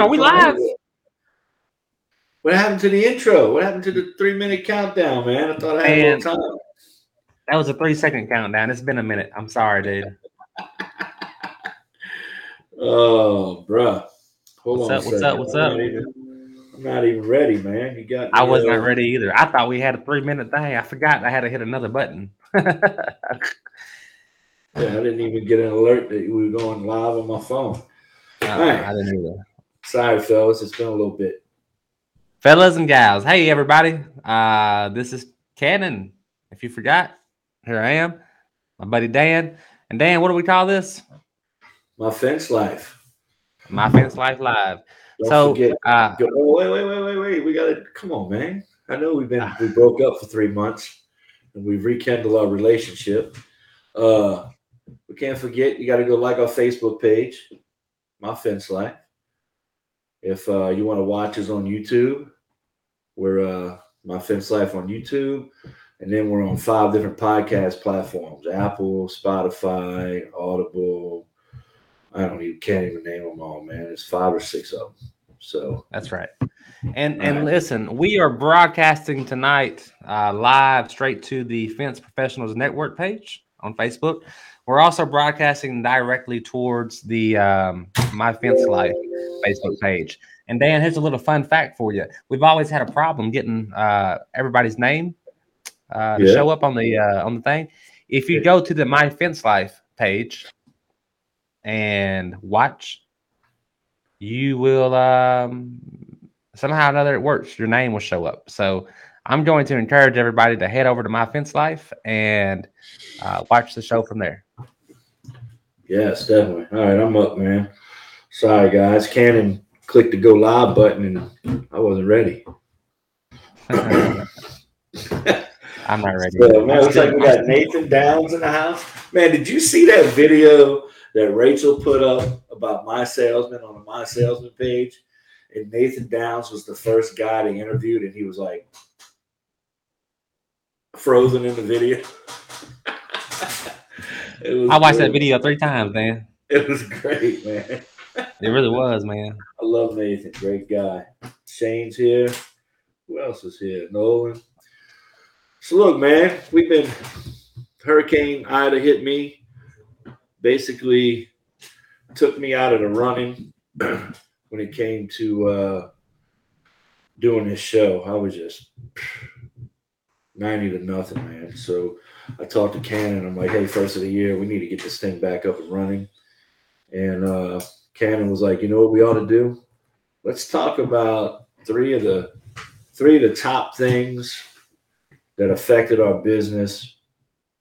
are we live? What happened to the intro? What happened to the three minute countdown, man? I thought I had a little time. That was a three second countdown. It's been a minute. I'm sorry, dude. oh, bruh. Hold what's on. Up, what's up? What's up? I'm not even ready, man. You got. I was not uh, ready either. I thought we had a three minute thing. I forgot I had to hit another button. Yeah, I didn't even get an alert that we were going live on my phone. Uh, right. I didn't either. Sorry, fellas. It's been a little bit. Fellas and gals, hey everybody. Uh, this is Cannon. If you forgot, here I am, my buddy Dan. And Dan, what do we call this? My fence life. My fence life live. Don't so, forget, uh, go, oh, wait, wait, wait, wait, wait. We gotta come on, man. I know we've been we broke up for three months, and we've rekindled our relationship. Uh, we can't forget you got to go like our Facebook page, My Fence Life. If uh, you want to watch us on YouTube, we're uh, My Fence Life on YouTube. And then we're on five different podcast platforms Apple, Spotify, Audible. I don't even can't even name them all, man. It's five or six of them. So that's right. And and listen, we are broadcasting tonight uh, live straight to the Fence Professionals Network page on Facebook. We're also broadcasting directly towards the um, My Fence Life Facebook page. And Dan, here's a little fun fact for you. We've always had a problem getting uh, everybody's name uh, to show up on the uh, on the thing. If you go to the My Fence Life page and watch, you will um, somehow or another it works. Your name will show up. So I'm going to encourage everybody to head over to My Fence Life and uh, watch the show from there. Yes, definitely. All right, I'm up, man. Sorry, guys. Cannon clicked the go live button and I wasn't ready. I'm not ready. So, man, looks like we got Nathan Downs in the house. Man, did you see that video that Rachel put up about my salesman on the my salesman page? And Nathan Downs was the first guy they interviewed, and he was like frozen in the video. I watched great. that video three times, man. It was great, man. it really was, man. I love Nathan. Great guy. Shane's here. Who else is here? Nolan. So look, man, we've been Hurricane Ida hit me. Basically, took me out of the running when it came to uh, doing this show. I was just 90 to nothing, man. So I talked to Cannon. I'm like, hey, first of the year, we need to get this thing back up and running. And uh, Cannon was like, you know what we ought to do? Let's talk about three of the three of the top things that affected our business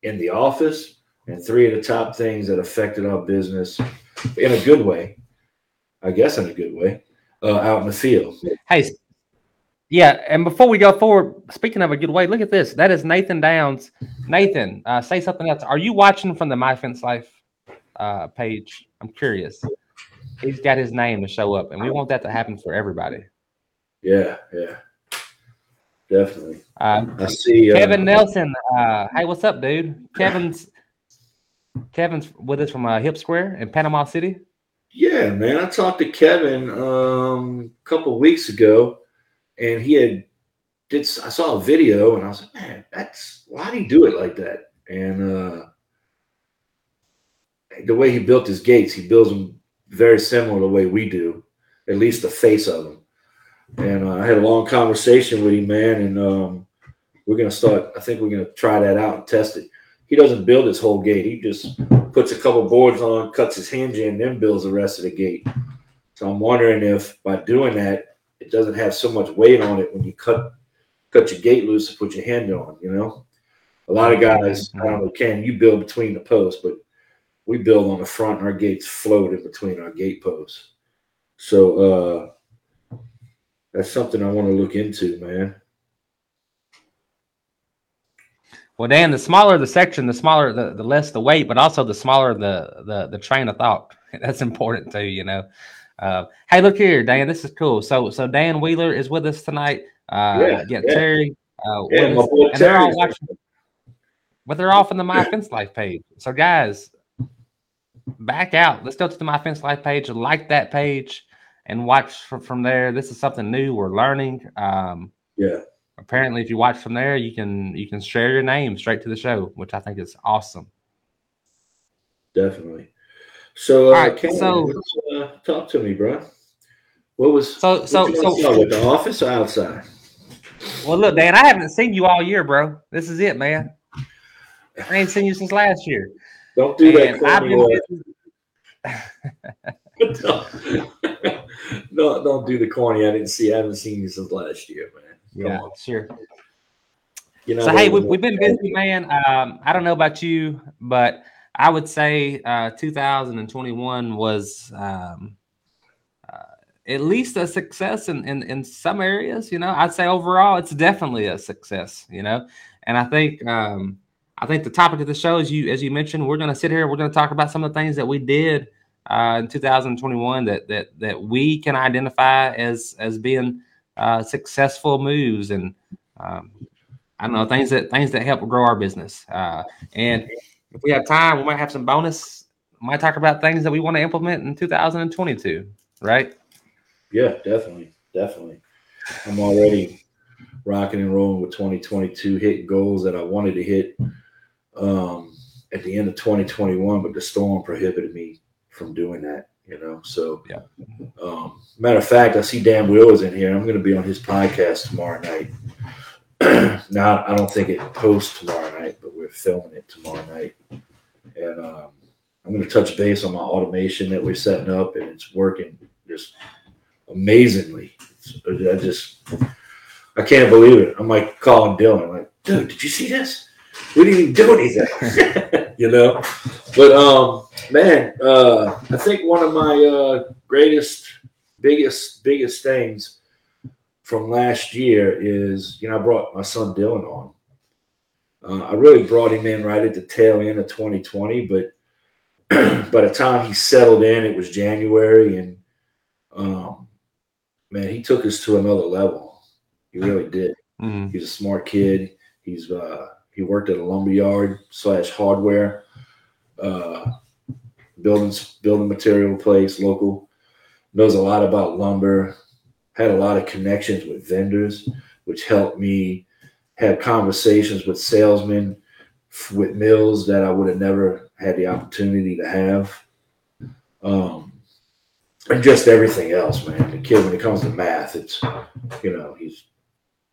in the office, and three of the top things that affected our business in a good way. I guess in a good way, uh, out in the field. Hey, yeah, and before we go forward, speaking of a good way, look at this. That is Nathan Downs. Nathan, uh, say something else. Are you watching from the My Fence Life uh, page? I'm curious. He's got his name to show up, and we want that to happen for everybody. Yeah, yeah, definitely. Uh, I see uh, Kevin Nelson. Uh, hey, what's up, dude? Kevin's Kevin's with us from uh, Hip Square in Panama City. Yeah, man. I talked to Kevin um, a couple weeks ago and he had did I saw a video and I was like, man, that's why did he do it like that? And uh, the way he built his gates, he builds them very similar to the way we do, at least the face of them. And uh, I had a long conversation with him, man, and um, we're gonna start. I think we're gonna try that out and test it. He doesn't build his whole gate; he just puts a couple boards on, cuts his hinge in, then builds the rest of the gate. So I'm wondering if by doing that, it doesn't have so much weight on it when you cut cut your gate loose and put your hand on. You know, a lot of guys, I don't know, can you build between the posts, but we build on the front. And our gates float in between our gate posts. So uh, that's something I want to look into, man. Well, Dan, the smaller the section, the smaller the, the less the weight, but also the smaller the the the train of thought. That's important too, you know. Uh, hey, look here, Dan. This is cool. So, so Dan Wheeler is with us tonight. Uh, yeah, yeah, Terry. Uh, yeah, and they're all watching, but they're off in the My Fence Life page. So, guys, back out. Let's go to the My Fence Life page. Like that page, and watch from, from there. This is something new we're learning. Um, Yeah. apparently, if you watch from there, you can you can share your name straight to the show, which I think is awesome. Definitely. So, uh, All right, Ken, so- uh, talk to me, bro. What was So so so with the office or outside? well, look, Dan, I haven't seen you all year, bro. This is it, man. I ain't seen you since last year. Don't do that. And I've corny been way. busy- no, don't do the corny. I didn't see. I haven't seen you since last year, man. Come Yeah, on. sure. You know, So hey, we've, we've been busy, man. Um, I don't know about you, but I would say uh, 2021 was um, uh, at least a success in, in in some areas. You know, I'd say overall it's definitely a success. You know, and I think um, I think the topic of the show, as you as you mentioned, we're going to sit here. We're going to talk about some of the things that we did uh, in 2021 that that that we can identify as as being uh, successful moves and. Um, I don't know things that things that help grow our business. Uh, and if we have time, we might have some bonus. Might talk about things that we want to implement in 2022. Right? Yeah, definitely, definitely. I'm already rocking and rolling with 2022, hitting goals that I wanted to hit um, at the end of 2021, but the storm prohibited me from doing that. You know, so Yeah. Um, matter of fact, I see Dan Will is in here. I'm going to be on his podcast tomorrow night. now, I don't think it posts tomorrow filming it tomorrow night, and um, I'm going to touch base on my automation that we're setting up, and it's working just amazingly. It's, I just, I can't believe it. I'm like calling Dylan, like, dude, did you see this? We didn't even do anything, you know. But um, man, uh, I think one of my uh, greatest, biggest, biggest things from last year is, you know, I brought my son Dylan on. Uh, I really brought him in right at the tail end of 2020, but by the time he settled in, it was January, and um, man, he took us to another level. He really did. Mhm. He's a smart kid. He's uh, he worked at a lumber yard slash hardware uh, building building material place, local. Knows a lot about lumber. Had a lot of connections with vendors, which helped me have conversations with salesmen with mills that I would have never had the opportunity to have. Um, and just everything else, man. The kid, when it comes to math, it's you know he's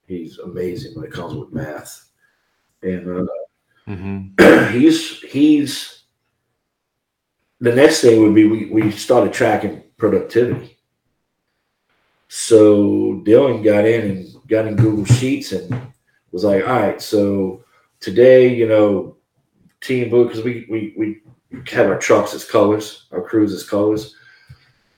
he's amazing when it comes with math, and uh, Mhm. he's he's the next thing would be we, we started tracking productivity. So Dylan got in and got in Google Sheets and was like, all right, so today, you know, team blue, because we, we we have our trucks as colors, our crews as colors,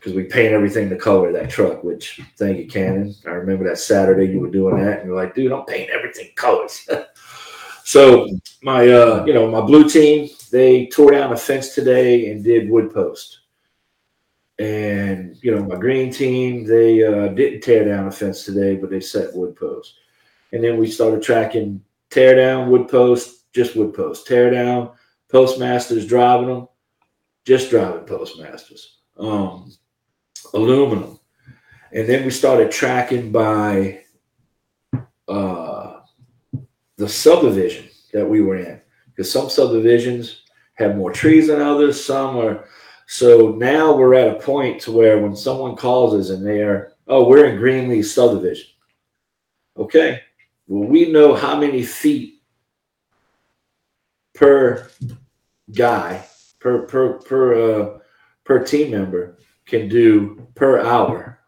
because we paint everything the color of that truck, which thank you, Cannon. I remember that Saturday you were doing that, and you're like, dude, I'm painting everything colors. so my uh, you know, my blue team, they tore down a fence today and did wood post. And you know, my green team, they uh, didn't tear down a fence today, but they set wood post. And then we started tracking tear down, wood post, just wood post, tear down, postmasters driving them, just driving postmasters, um, aluminum. And then we started tracking by uh, the subdivision that we were in because some subdivisions have more trees than others. Some are so now we're at a point to where when someone calls us and they're oh we're in Greenleaf subdivision, okay, well we know how many feet per guy per per per uh, per team member can do per hour.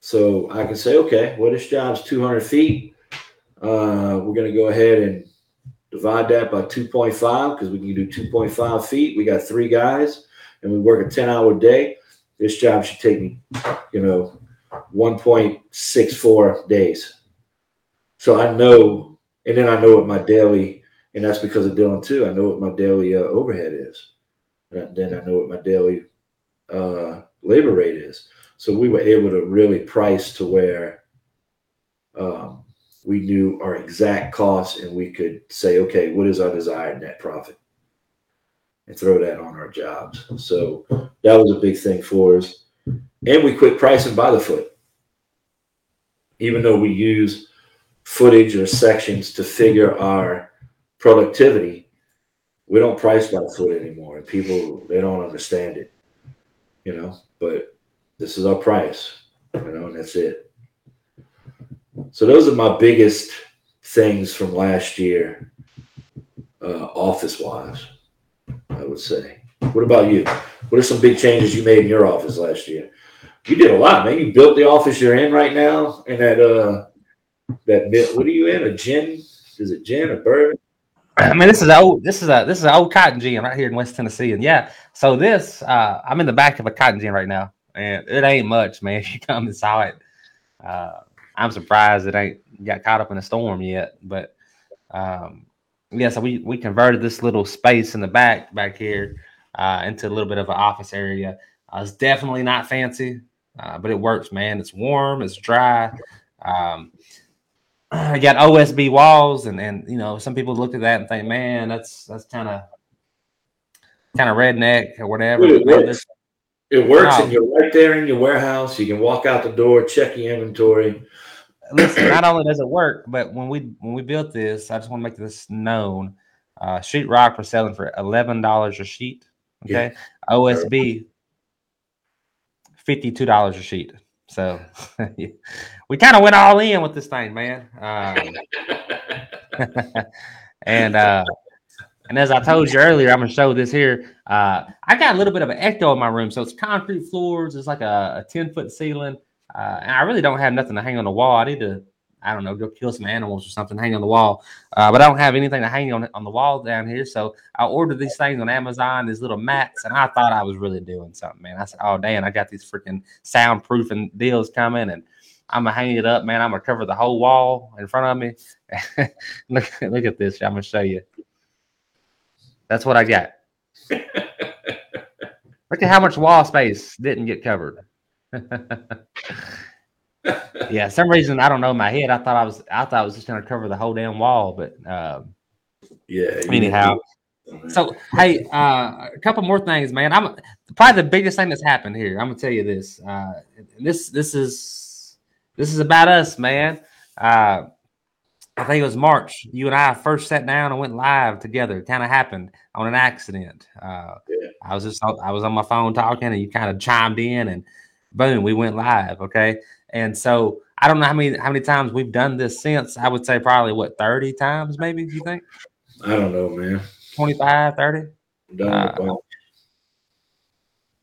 So I can say okay, well this job's 200 feet. Uh, we're going to go ahead and divide that by 2.5 because we can do 2.5 feet. We got three guys and we work a 10 hour day. This job should take me, you know, 1.64 days. So I know, and then I know what my daily, and that's because of Dylan too. I know what my daily uh, overhead is. And then I know what my daily uh, labor rate is. So we were able to really price to where um, we knew our exact costs and we could say, okay, what is our desired net profit? And throw that on our jobs. So that was a big thing for us. and we quit pricing by the foot. Even though we use footage or sections to figure our productivity, we don't price by foot anymore. And people they don't understand it, you know. But this is our price, you know, and that's it. So those are my biggest things from last year, uh, office wise. I would say. What about you? What are some big changes you made in your office last year? You did a lot, man. You built the office you're in right now, and that uh, that bit. what are you in? A gin? Is it gin or bourbon? I mean, this is old. This is a this is an old cotton gin right here in West Tennessee, and yeah. So this, uh, I'm in the back of a cotton gin right now, and it ain't much, man. If you come and saw it, uh, I'm surprised it ain't got caught up in a storm yet. But um, yeah, so we we converted this little space in the back back here uh, into a little bit of an office area. Uh, it's definitely not fancy, uh, but it works, man. It's warm, it's dry. Um, I got OSB walls, and and you know some people look at that and think, man, that's that's kind of kind of redneck or whatever. it works, it works no. and you're right there in your warehouse. You can walk out the door, check your inventory. Listen, not only does it work, but when we when we built this, I just want to make this known. Uh, sheetrock was selling for eleven dollars a sheet. Okay, yeah. OSB fifty two dollars a sheet. So we kind of went all in with this thing, man. Um, and uh, and as I told you earlier, I'm gonna show this here. Uh, I got a little bit of an echo in my room, so it's concrete floors. It's like a, a 10 foot ceiling, uh, and I really don't have nothing to hang on the wall. I need to, I don't know, go kill some animals or something, hang on the wall. Uh, but I don't have anything to hang on on the wall down here, so I ordered these things on Amazon, these little mats, and I thought I was really doing something, man. I said, oh damn, I got these freaking soundproofing deals coming, and I'm gonna hang it up, man. I'm gonna cover the whole wall in front of me. look, look at this. I'm gonna show you. That's what I got. Look at how much wall space didn't get covered. yeah, some reason I don't know my head. I thought I was I thought I was just gonna cover the whole damn wall, but um, yeah. Anyhow, so hey, uh, a couple more things, man. I'm probably the biggest thing that's happened here. I'm gonna tell you this. Uh, this this is this is about us, man. Uh, I think it was March. You and I first sat down and went live together. It kind of happened on an accident. Uh, yeah. I was just I was on my phone talking, and you kind of chimed in, and boom, we went live. Okay, and so I don't know how many how many times we've done this since. I would say probably what thirty times, maybe. Do you think? I don't know, man. 25, 30? Uh,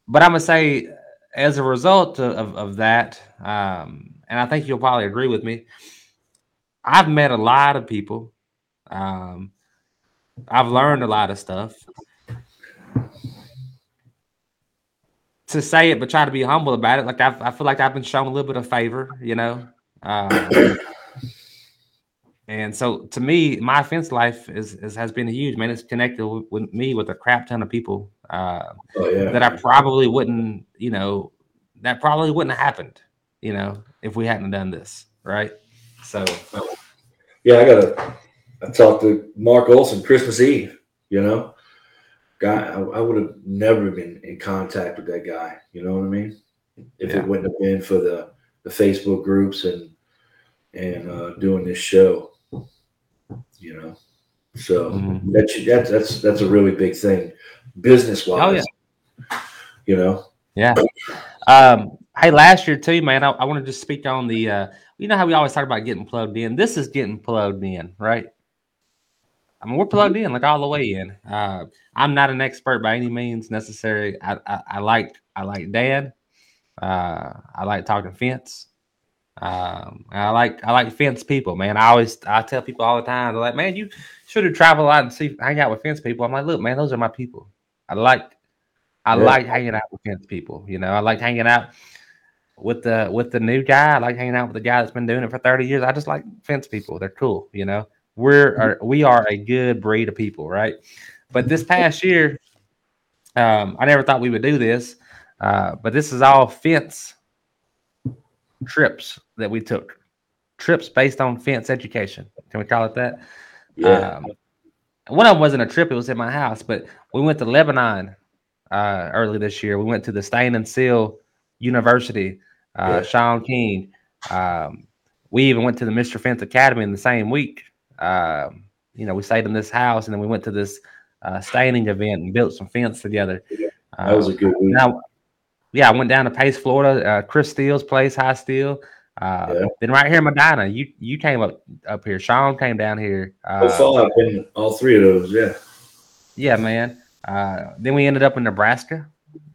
but I'm gonna say, as a result of, of, of that, um, and I think you'll probably agree with me I've met a lot of people. Um, I've learned a lot of stuff. To say it, but try to be humble about it. Like I've, I feel like I've been shown a little bit of favor, you know. Um, and so, to me, my fence life is, is has been huge. Man, it's connected with, with me with a crap ton of people uh, oh, yeah. that I probably wouldn't, you know, that probably wouldn't have happened, you know, if we hadn't done this, right? So, yeah, I got to. I talked to Mark Olson Christmas Eve. You know, guy, I, I would have never been in contact with that guy. You know what I mean? If yeah. it wouldn't have been for the the Facebook groups and and uh, doing this show, you know. So mm-hmm. that's that's that's that's a really big thing, business wise. Oh, yeah. You know. Yeah. Um, hey, last year too, man. I, I want to just speak on the uh, you know how we always talk about getting plugged in. This is getting plugged in, right? I mean, we're plugged in like all the way in. Uh, I'm not an expert by any means necessary. I, I, I like I like dad. Uh, I like talking fence. Um, I like I like fence people, man. I always I tell people all the time, they're like, man, you should have traveled a lot and see hang out with fence people. I'm like, look, man, those are my people. I like I yeah. like hanging out with fence people. You know, I like hanging out with the with the new guy. I like hanging out with the guy that's been doing it for 30 years. I just like fence people. They're cool, you know. We're mm-hmm. are, we are a good breed of people, right? But this past year, um, I never thought we would do this, uh, but this is all fence trips that we took. Trips based on fence education. Can we call it that? Yeah. Um, one of them wasn't a trip; it was in my house. But we went to Lebanon uh, early this year. We went to the Stain and Seal University, uh, Yeah. Sean King. Um, we even went to the Mr. Fence Academy in the same week. Um, you know, we stayed in this house and then we went to this uh, staining event and built some fence together. Yeah, Uh, That was a good week. now, yeah, I went down to Pace, Florida. Uh, Chris Steele's place, High Steel. Uh, Yeah. Then right here in Medina, you you came up up here. Sean came down here. Uh, So far, I've been all three of those. Yeah. yeah, man. Uh, then we ended up in Nebraska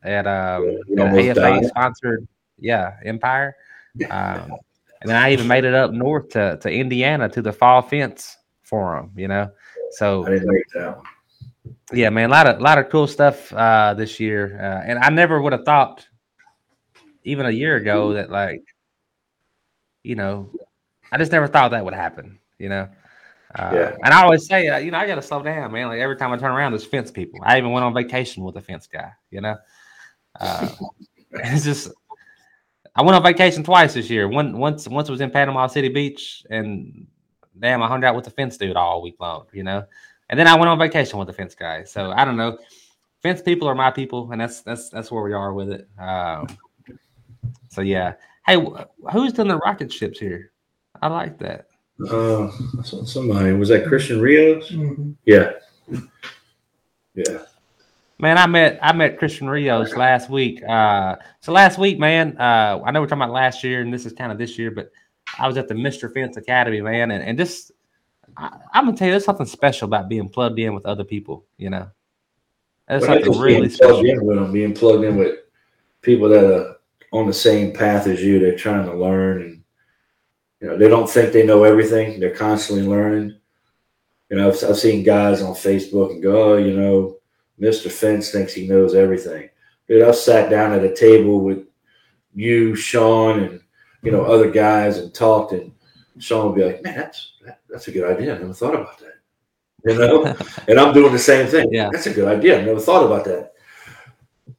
at um, Yeah, AFA died. sponsored, yeah, Empire. Um, and then I even made it up north to, to Indiana to the Fall Fence Forum. You know, so I didn't make that one. Yeah, man, a lot of lot of cool stuff uh, this year, uh, and I never would have thought, even a year ago, that like, you know, I just never thought that would happen. You know, uh, Yeah. and I always say, uh, you know, I got to slow down, man. Like every time I turn around, there's fence people. I even went on vacation with a fence guy. You know, uh, it's just. I went on vacation twice this year. One once once was in Panama City Beach, and damn, I hung out with the fence dude all week long. You know, and then I went on vacation with the fence guy. So I don't know. Fence people are my people, and that's that's that's where we are with it. Um, so yeah. Hey, who's done the rocket ships here? I like that. Uh, somebody was that Christian Rios? Mhm. Yeah. Yeah. Man, I met I met Christian Rios last week. Uh, so last week, man, uh, I know we're talking about last year, and this is kind of this year, but I was at the Mr. Fence Academy, man, and, and just I, I'm gonna tell you, there's something special about being plugged in with other people. You know, that's Well, something really being special. plugged in with them, being plugged in with people that are on the same path as you. They're trying to learn, and you know they don't think they know everything. They're constantly learning. You know, I've, I've seen guys on Facebook and go, "Oh, you know, Mister Fence thinks he knows everything." Dude, I've sat down at a table with you, Sean, and you know other guys and talked, and Sean will be like, "Man, that's that, that's a good idea. I never thought about that." You know, and I'm doing the same thing. Yeah. that's a good idea. I never thought about that.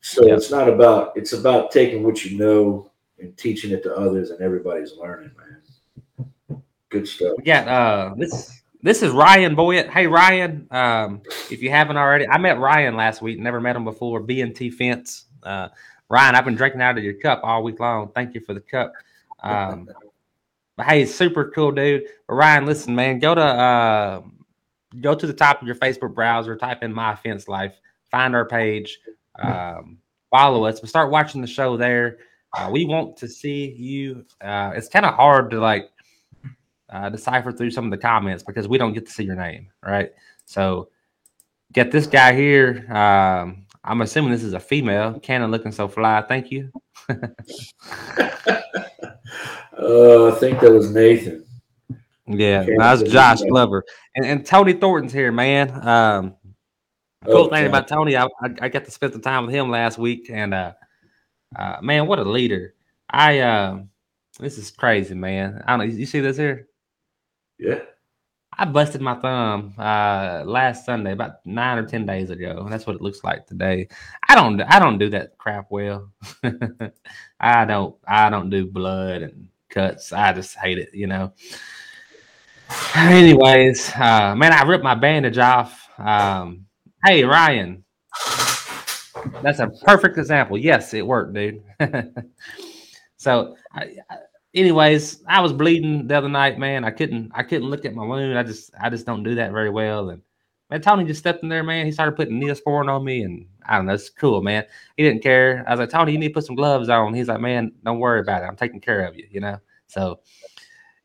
So Yeah. it's not about it's about taking what you know and teaching it to others, and everybody's learning, man. Good stuff. We got uh this this is Ryan Boyd. Hey Ryan, um, if you haven't already, I met Ryan last week. Never met him before. B and T Fence. Uh, Ryan, I've been drinking out of your cup all week long. Thank you for the cup. Um, but hey, super cool dude. But Ryan, listen, man, go to uh, go to the top of your Facebook browser, type in My Fence Life, find our page, um, follow us, but start watching the show there. Uh, we want to see you. Uh, it's kind of hard to like uh, decipher through some of the comments because we don't get to see your name, right? So get this guy here. Um, I'm assuming this is a female. Cannon looking so fly. Thank you. Uh, I think that was Nathan. Yeah, that's Josh uh, Glover and, and Tony Thornton's here, man. Um, cool thing about Tony, I, I, I got to spend some time with him last week, and uh, uh, man, what a leader! I um, this is crazy, man. I don't know. You see this here? Yeah. I busted my thumb uh last Sunday, about nine or ten days ago. That's what it looks like today. I don't I don't do that crap well. I don't I don't do blood and cuts. I just hate it, you know. Anyways, uh man, I ripped my bandage off. Um hey Ryan. That's a perfect example. Yes, it worked, dude. so I, I anyways, I was bleeding the other night, man. I couldn't I couldn't look at my wound. I just I just don't do that very well. And man, Tony just stepped in there, man. He started putting Neosporin on me, and I don't know, it's cool, man. He didn't care. I was like, Tony, you need to put some gloves on. He's like, man, don't worry about it. I'm taking care of you, you know. So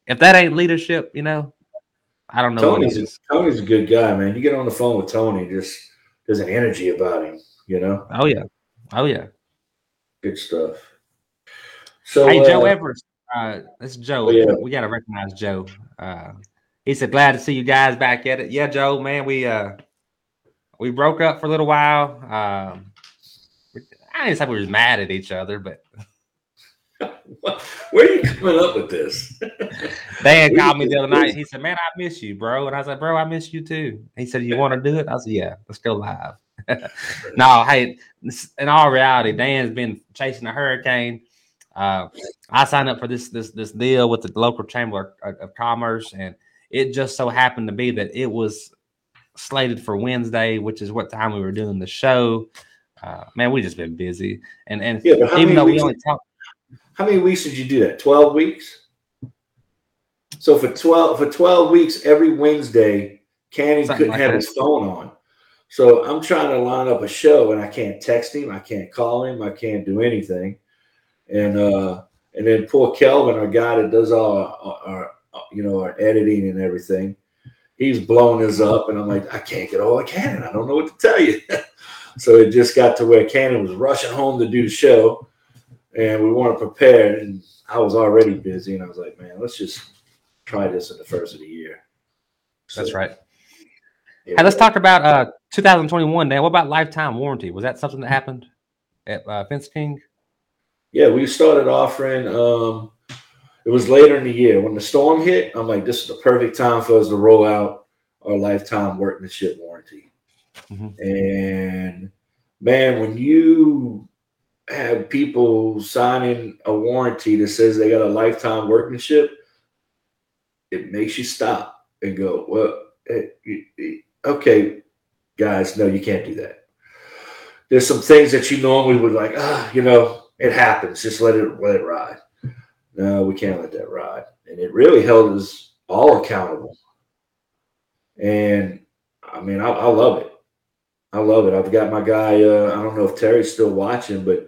if that ain't leadership, you know, I don't know Tony's. Tony's a good guy, man. You get on the phone with Tony, just there's an energy about him. You know, Oh yeah, oh yeah. good stuff. So hey, Joe uh, Everest. Uh, this is Joe. Oh, yeah. We got to recognize Joe. Uh, he said, "Glad to see you guys back at it." Yeah, Joe, man, we uh, we broke up for a little while. Um, I didn't say we were mad at each other, but where are you coming up with this? Dan called me the other night. He said, "Man, I miss you, bro." And I said, "Bro, I miss you too." He said, "You want to do it?" I said, "Yeah, let's go live." no, hey, in all reality, Dan's been chasing a hurricane. Uh, I signed up for this this this deal with the local chamber of, of commerce, and it just so happened to be that it was slated for Wednesday, which is what time we were doing the show. Uh, man, we just been busy, and and Yeah, how even many though we weeks- only talk, How many weeks did you do that? 12 weeks? So for 12 for 12 weeks, every Wednesday, Cannon Something couldn't like have that. his phone on. So I'm trying to line up a show and I can't text him, I can't call him, I can't do anything. And uh and then poor Kelvin, our guy that does all our, our, our you know our editing and everything, he's blowing us up, and I'm like, I can't get all of Cannon. I don't know what to tell you. so it just got to where Cannon was rushing home to do the show, and we weren't prepared. And I was already busy, and I was like, man, let's just try this in the first of the year. that's right. yeah, Hey, let's talk about uh 2021. Dan, what about lifetime warranty? Was that something that happened at uh, Fence King? Yeah, we started offering. Um, it was later in the year when the storm hit. I'm like, this is the perfect time for us to roll out our lifetime workmanship warranty. Mhm. And man, when you have people signing a warranty that says they got a lifetime workmanship, it makes you stop and go, well, eh, okay, guys, no, you can't do that. There's some things that you normally would like, ah, you know, it happens. Just let it let it ride. No, we can't let that ride. And it really held us all accountable. And I mean, I, I love it. I love it. I've got my guy. Uh, I don't know if Terry's still watching, but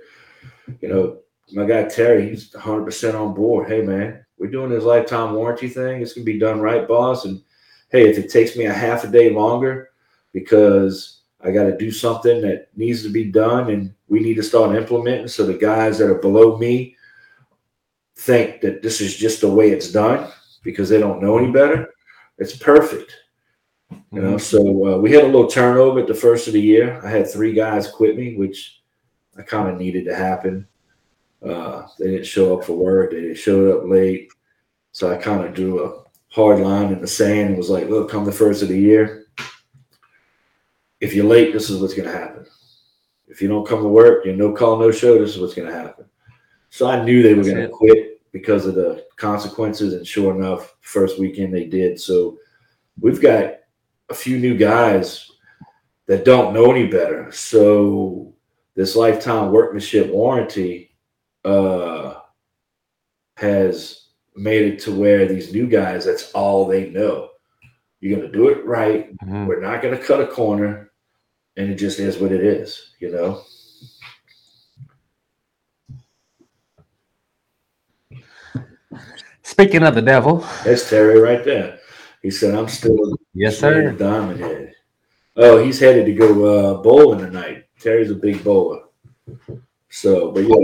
you know, my guy Terry, he's 100 percent on board. Hey, man, we're doing this lifetime warranty thing. It's gonna be done right, boss. And hey, if it takes me a half a day longer because I got to do something that needs to be done, and we need to start implementing, so the guys that are below me think that this is just the way it's done because they don't know any better. It's perfect. You know, so uh, we had a little turnover at the first of the year. I had three guys quit me, which I kind of needed to happen. Uh, they didn't show up for work. They showed up late, so I kind of drew a hard line in the sand and was like, "Look, come the first of the year, if you're late, this is what's going to happen. If you don't come to work, you're no call, no show. This is what's going to happen." So I knew they were going to quit because of the consequences, and sure enough, first weekend they did. So we've got a few new guys that don't know any better. So this lifetime workmanship warranty uh, has made it to where these new guys, that's all they know. You're going to do it right. Mhm. We're not going to cut a corner. And it just is what it is, you know? Speaking of the devil, That's Terry right there. He said, I'm still yes, Sir. Diamond Head. Oh, he's headed to go uh, bowling tonight. Terry's a big bowler. So, but yeah,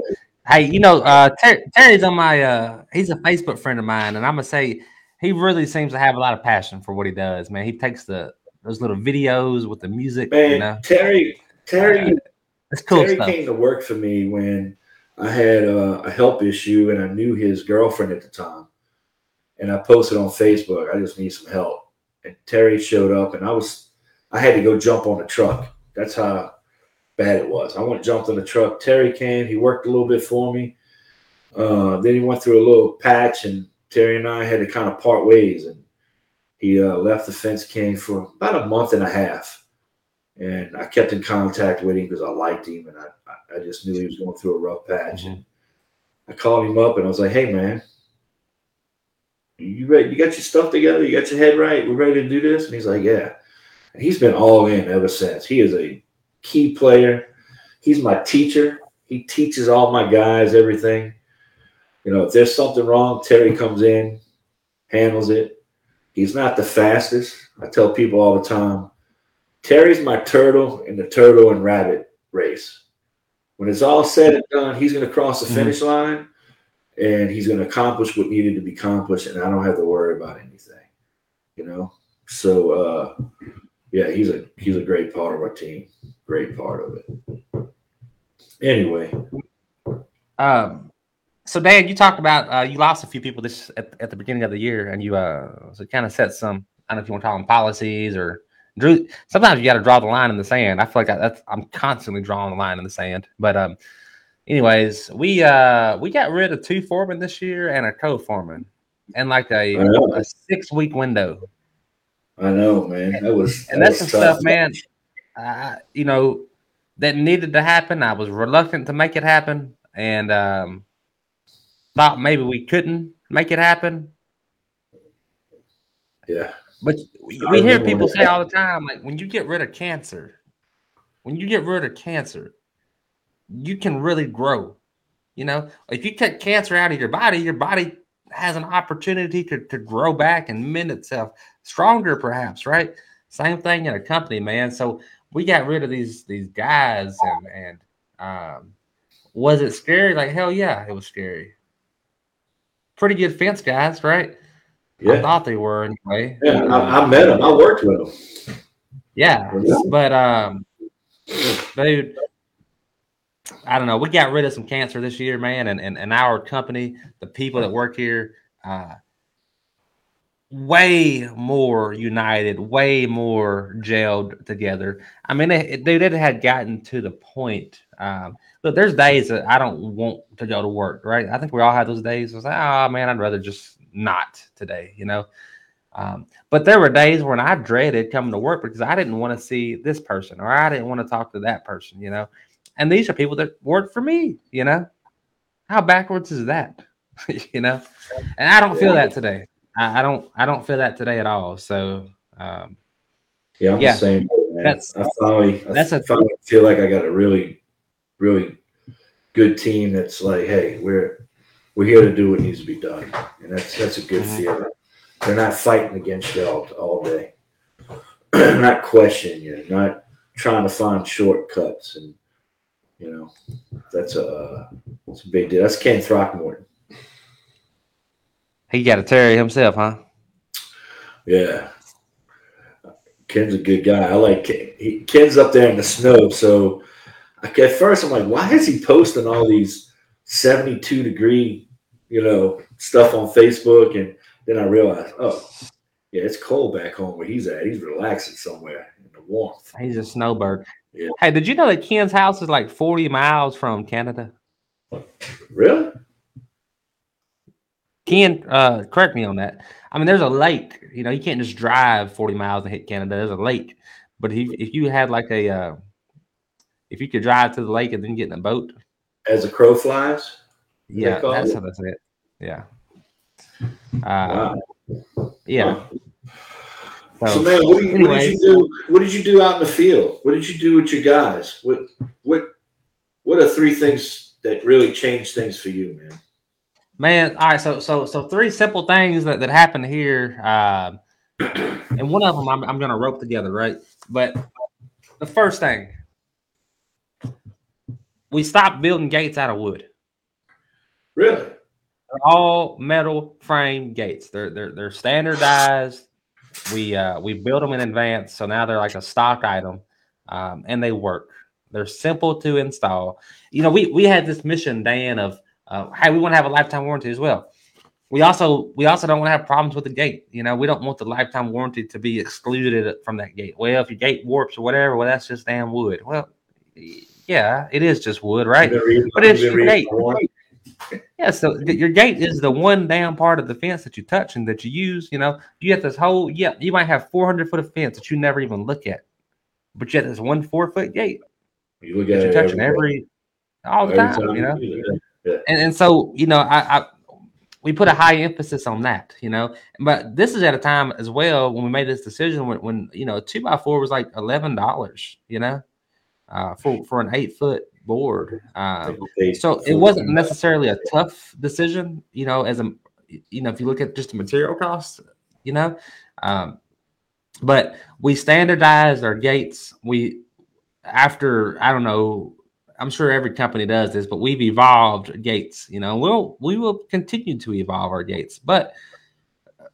Hey, you know, uh, Ter- Terry's on my. uh He's a Facebook friend of mine, and I'm gonna say he really seems to have a lot of passion for what he does. Man, he takes the those little videos with the music. man, you know, Terry, Terry, it's cool Terry stuff. came to work for me when I had uh, a help issue and I knew his girlfriend at the time. And I posted on Facebook, I just need some help. And Terry showed up and I was, I had to go jump on the truck. That's how bad it was. I went jumped on the truck. Terry came, he worked a little bit for me. Uh, then he went through a little patch and Terry and I had to kind of part ways. And he uh, left the fence king for about a month and a half and I kept in contact with him because I liked him, and I, I- just knew he was going through a rough patch. Mhm. And I called him up, and I was like, "Hey, man, you ready? You got your stuff together? You got your head right? We're ready to do this?" And he's like, "Yeah." And he's been all in ever since. He is a key player. He's my teacher. He teaches all my guys everything. You know, if there's something wrong, Terry comes in, handles it. He's not the fastest. I tell people all the time, Terry's my turtle in the turtle and rabbit race. When it's all said and done, he's going to cross the Mhm. finish line and he's going to accomplish what needed to be accomplished, and I don't have to worry about anything. You know, so uh, yeah, he's a he's a great part of our team. Great part of it. Anyway, Um, so Dan, you talked about uh, you lost a few people this at, at the beginning of the year, and you uh, so kind of set some. I don't know if you want to call them policies or drew. Sometimes you got to draw the line in the sand. I feel like I, that's I'm constantly drawing the line in the sand. But um, anyways, we uh we got rid of two foremen this year and a co-foreman, and like a, a six week window. I know, man, that was and that that's was some tough. stuff, man. Uh, you know, that needed to happen. I was reluctant to make it happen, and um, thought maybe we couldn't make it happen. Yeah. But we, we hear people say all the time, like when you get rid of cancer, when you get rid of cancer, you can really grow. You know, if you take cancer out of your body, your body has an opportunity to, to grow back and mend itself stronger, perhaps, right? Same thing in a company, man. So we got rid of these these guys and and um was it scary? Like hell yeah, it was scary. Pretty good fence guys, right? Yeah. I thought they were anyway. Yeah, I, I met them. I worked with them. Yeah, but um, dude, I don't know. We got rid of some cancer this year, man, and and, and our company, the people that work here, uh, way more united, way more gelled together. I mean, they, dude, it had gotten to the point. Um, look, there's days that I don't want to go to work, right? I think we all have those days. I was like, oh man, I'd rather just not today, you know. Um, but there were days when I dreaded coming to work because I didn't want to see this person or I didn't want to talk to that person, you know. And these are people that work for me, you know. How backwards is that? you know? And I don't feel that today. I, I, don't I don't feel that today at all. So um, yeah, I'm yeah, the same. Man. That's I finally that's I finally a, feel like I got a really, really good team that's like, hey, we're we're here to do what needs to be done, and that's that's a good mm-hmm. feeling. They're not fighting against you all, all day, not questioning you, not trying to find shortcuts, and you know that's a that's a big deal. That's Ken Throckmorton. He got a Terry himself, huh? Yeah. Ken's a good guy. I like Ken. He, Ken's up there in the snow, so at first I'm like, why is he posting all these 72 degree, you know, stuff on Facebook. And then I realized, oh, yeah, it's cold back home where he's at. He's relaxing somewhere in the warmth. He's a snowbird. Yeah. Hey, did you know that Ken's house is like 40 miles from Canada? Really? Ken, uh, correct me on that. I mean, there's a lake. You know, you can't just drive 40 miles and hit Canada. There's a lake. But if, if you had like a, uh, if you could drive to the lake and then get in a boat, as a crow flies. Yeah, that's it? how that's it. Yeah. Uh, wow. Yeah. So, so, man, what, you, what, did you do? What did you do out in the field? What did you do with your guys? What what what are three things that really changed things for you, man? Man, all right. So so so three simple things that that happened here, uh, and one of them I'm I'm gonna rope together, right? But the first thing, we stopped building gates out of wood. Really? They're all metal frame gates. They're they're they're standardized. We uh we built them in advance, so now they're like a stock item, um, and they work. They're simple to install. You know, we we had this mission, Dan, of uh, hey, we want to have a lifetime warranty as well. We also we also don't want to have problems with the gate. You know, we don't want the lifetime warranty to be excluded from that gate. Well, if your gate warps or whatever, well, that's just damn wood. Well, yeah, it is just wood, right? But it's your gate. Yeah, so your gate is the one down part of the fence that you touch and that you use. You know, you have this whole yeah, you might have 400 foot of fence that you never even look at, but you have this one four foot gate. You look at you're touching every, every all the time, time, you know. Yeah. And and so you know, I, I we put a high emphasis on that, you know. But this is at a time as well when we made this decision when, when you know two by four was like eleven dollars, you know uh, for for an eight foot board. Um, so it wasn't necessarily a tough decision, you know, as a you know if you look at just the material costs, you know. Um, but we standardized our gates. We after I don't know. I'm sure every company does this, but we've evolved gates. You know, we'll we will continue to evolve our gates, but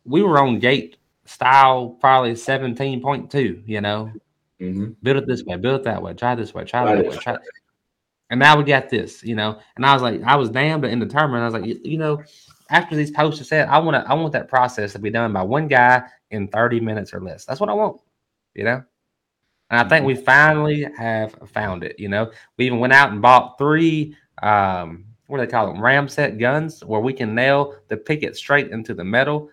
we were on gate style probably 17.2. You know, Mm-hmm. Build it this way, build it that way, try this way, try that way, try. And now we got this, you know. And I was like, I was damned indeterminate. I was like, you, you know, after these posts are said, I want to, I want that process to be done by one guy in 30 minutes or less. That's what I want, you know. And I think we mm-hmm. finally have found it. You know, we even went out and bought three, um, what do they call them, ramset guns, where we can nail the picket straight into the metal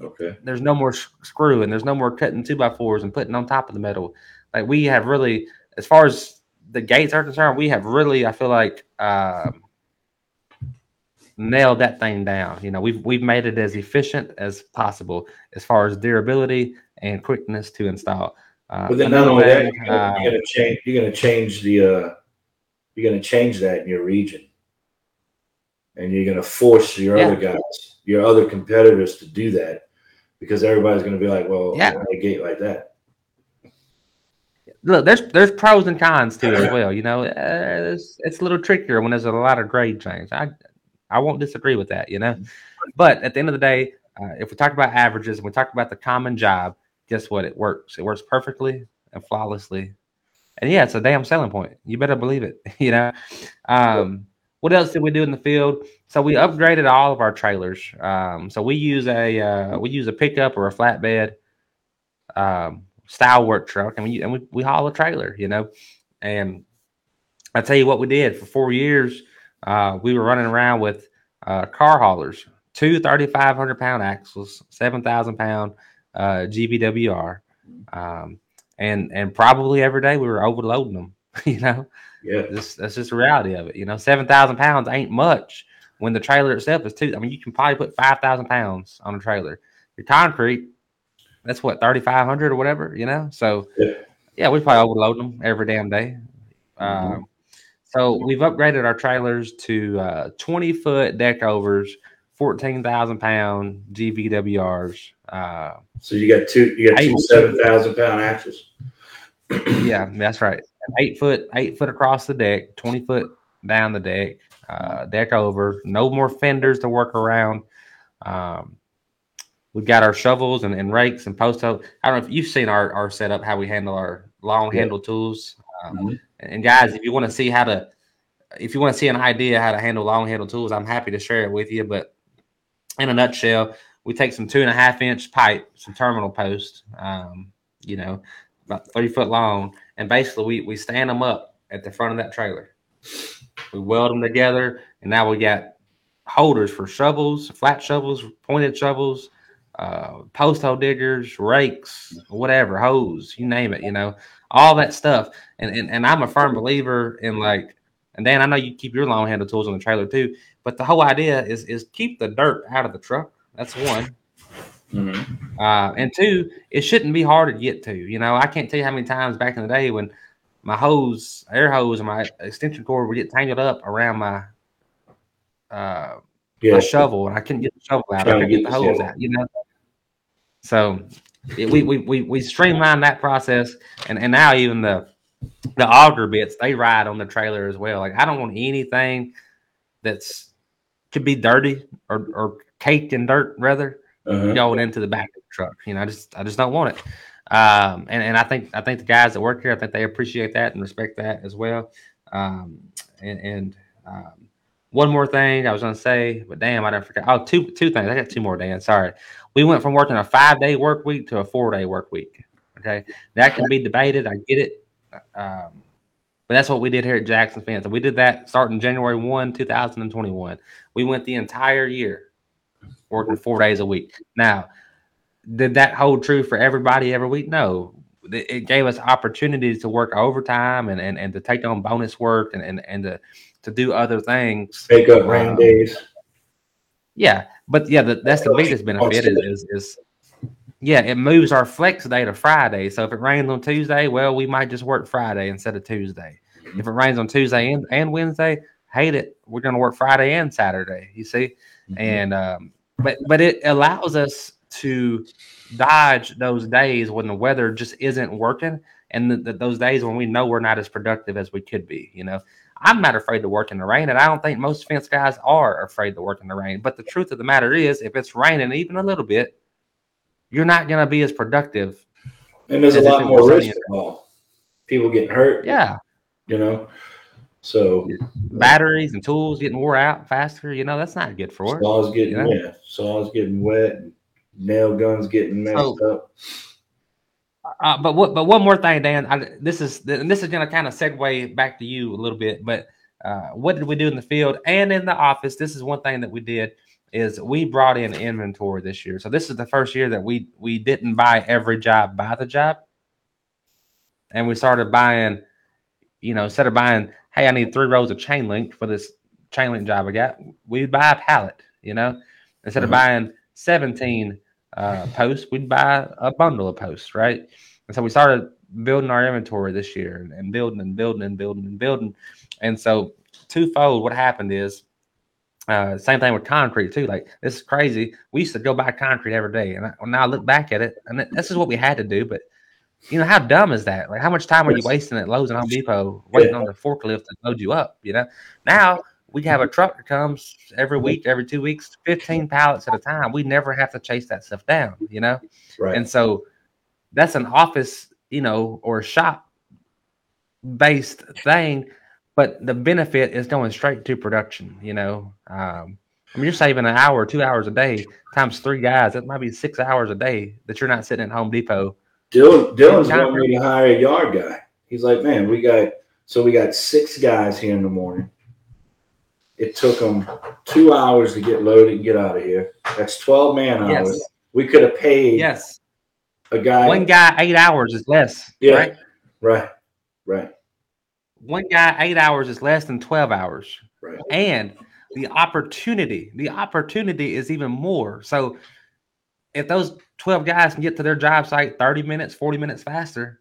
Okay. There's no more screwing. there's no more cutting two by fours and putting on top of the metal. Like we have really, as far as the gates are concerned, we have really, I feel like, um, nailed that thing down. You know, we've we've made it as efficient as possible as far as durability and quickness to install. Uh, But then not only that, you're gonna, uh, you're gonna change. You're gonna change the. Uh, you're gonna change that in your region, and you're gonna force your Yeah. other guys, your other competitors, to do that, because everybody's gonna be like, "Well, Yeah. yeah. a gate like that." look, there's there's pros and cons to it as well. You know, uh, it's, it's a little trickier when there's a lot of grade change. I I won't disagree with that. You know, but at the end of the day, uh, if we talk about averages and we talk about the common job, guess what? It works. It works perfectly and flawlessly. And yeah, it's a damn selling point. You better believe it. You know. Um, what else did we do in the field? So we upgraded all of our trailers. Um, so we use a uh, we use a pickup or a flatbed. Um, style work truck and we and we, we haul a trailer, you know. And I tell you what we did for four years, uh, we were running around with uh, car haulers, two 3,500 pound axles, 7,000 pound uh, GVWR. Um, and, and probably every day we were overloading them, you know. Yeah, This, that's just the reality of it. You know, 7,000 pounds ain't much when the trailer itself is two. I mean, you can probably put 5,000 pounds on a trailer. Your concrete, that's what, 3,500 or whatever, you know? So, Yeah. yeah, we probably overload them every damn day. Mhm. Um, so, we've upgraded our trailers to uh, 20 foot deck overs, 14,000 pound GVWRs. Uh, so you got two. You got two seven thousand pound axles. yeah, that's right. Eight foot, eight foot across the deck, twenty foot down the deck, uh, deck over. No more fenders to work around. Um, we've got our shovels and, and rakes and post holes. I don't know if you've seen our, our setup, how we handle our long Yeah. handle tools. Um, Mhm. and guys, if you want to see how to, if you want to see an idea how to handle long handle tools, I'm happy to share it with you. But in a nutshell, we take some two and a half inch pipe, some terminal posts, um, you know, about three foot long, and basically we we stand them up at the front of that trailer. We weld them together, and now we got holders for shovels, flat shovels, pointed shovels, uh, post hole diggers, rakes, whatever, hose, you name it, you know, all that stuff. And, and and I'm a firm believer in like, and Dan, I know you keep your long handle tools on the trailer too, but the whole idea is is keep the dirt out of the truck. That's one. Mhm. Uh, and two, it shouldn't be hard to get to. You know, I can't tell you how many times back in the day when my hose, air hose, and my extension cord would get tangled up around my uh, Yeah, my shovel, and I couldn't get the shovel out. I couldn't get get the the hose out. You know. So it, we, we we we streamlined that process, and and now even the the auger bits they ride on the trailer as well. Like I don't want anything that's could be dirty or or caked in dirt rather uh-huh. going into the back of the truck. You know, I just I just don't want it. Um, and and I think I think the guys that work here, I think they appreciate that and respect that as well. Um, and and um, one more thing I was gonna say, but damn, I didn't forget. Oh, two two things. I got two more. Dan, sorry. We went from working a five day work week to a four day work week. Okay, that can be debated. I get it. Um, but that's what we did here at Jackson Fence. And we did that starting January 1, 2021. We went the entire year working four days a week. Now, did that hold true for everybody every week? No. It gave us opportunities to work overtime and, and, and to take on bonus work and, and, and to, to do other things. Make up rain Um, days. Yeah. But yeah, the, that's the biggest benefit is, is, is yeah, it moves our flex day to Friday. So if it rains on Tuesday, well, we might just work Friday instead of Tuesday. If it rains on Tuesday and, and Wednesday, hate it. We're going to work Friday and Saturday. You see, Mhm. and um, but but it allows us to dodge those days when the weather just isn't working, and th- th- those days when we know we're not as productive as we could be. You know, I'm not afraid to work in the rain, and I don't think most fence guys are afraid to work in the rain. But the truth of the matter is, if it's raining even a little bit, you're not going to be as productive. and there's a as lot more risk involved. People getting hurt. Yeah, you know. So batteries and tools getting wore out faster. You know, that's not good for us. saws getting Yeah. yeah, saws getting wet, nail guns getting messed So- up. Uh, but what? But one more thing, Dan. I, this is and this is going to kind of segue back to you a little bit. But uh, what did we do in the field and in the office? This is one thing that we did is we brought in inventory this year. So this is the first year that we we didn't buy every job by the job, and we started buying you know, instead of buying, hey, I need three rows of chain link for this chain link job I got, we'd buy a pallet, you know, instead Mhm. of buying 17 uh, posts, we'd buy a bundle of posts, right? And so we started building our inventory this year and, building and building and building and building. And so twofold, what happened is uh, same thing with concrete too. Like this is crazy. We used to go buy concrete every day, and I, now I look back at it, and this is what we had to do. But you know how dumb is that? Like how much time are you wasting at Lowe's and Home Depot waiting on the forklift to load you up? You know now we have a truck that comes every week, every two weeks, fifteen pallets at a time. We never have to chase that stuff down. You know, Right. and so that's an office, you know, or shop based thing, but the benefit is going straight to production, you know. Um, I mean, you're saving an hour, two hours a day times three guys. That might be six hours a day that you're not sitting at Home Depot. Dylan, Dylan's wanting me to hire a yard guy. He's like, man, we got so we got six guys here in the morning. It took them two hours to get loaded and get out of here. That's twelve man hours. Yes. We could have paid Yes. a guy. One guy, eight hours is less, Yeah. right? Right. Right. One guy, eight hours is less than 12 hours. Right. And the opportunity, the opportunity is even more. So if those 12 guys can get to their job site 30 minutes, 40 minutes faster,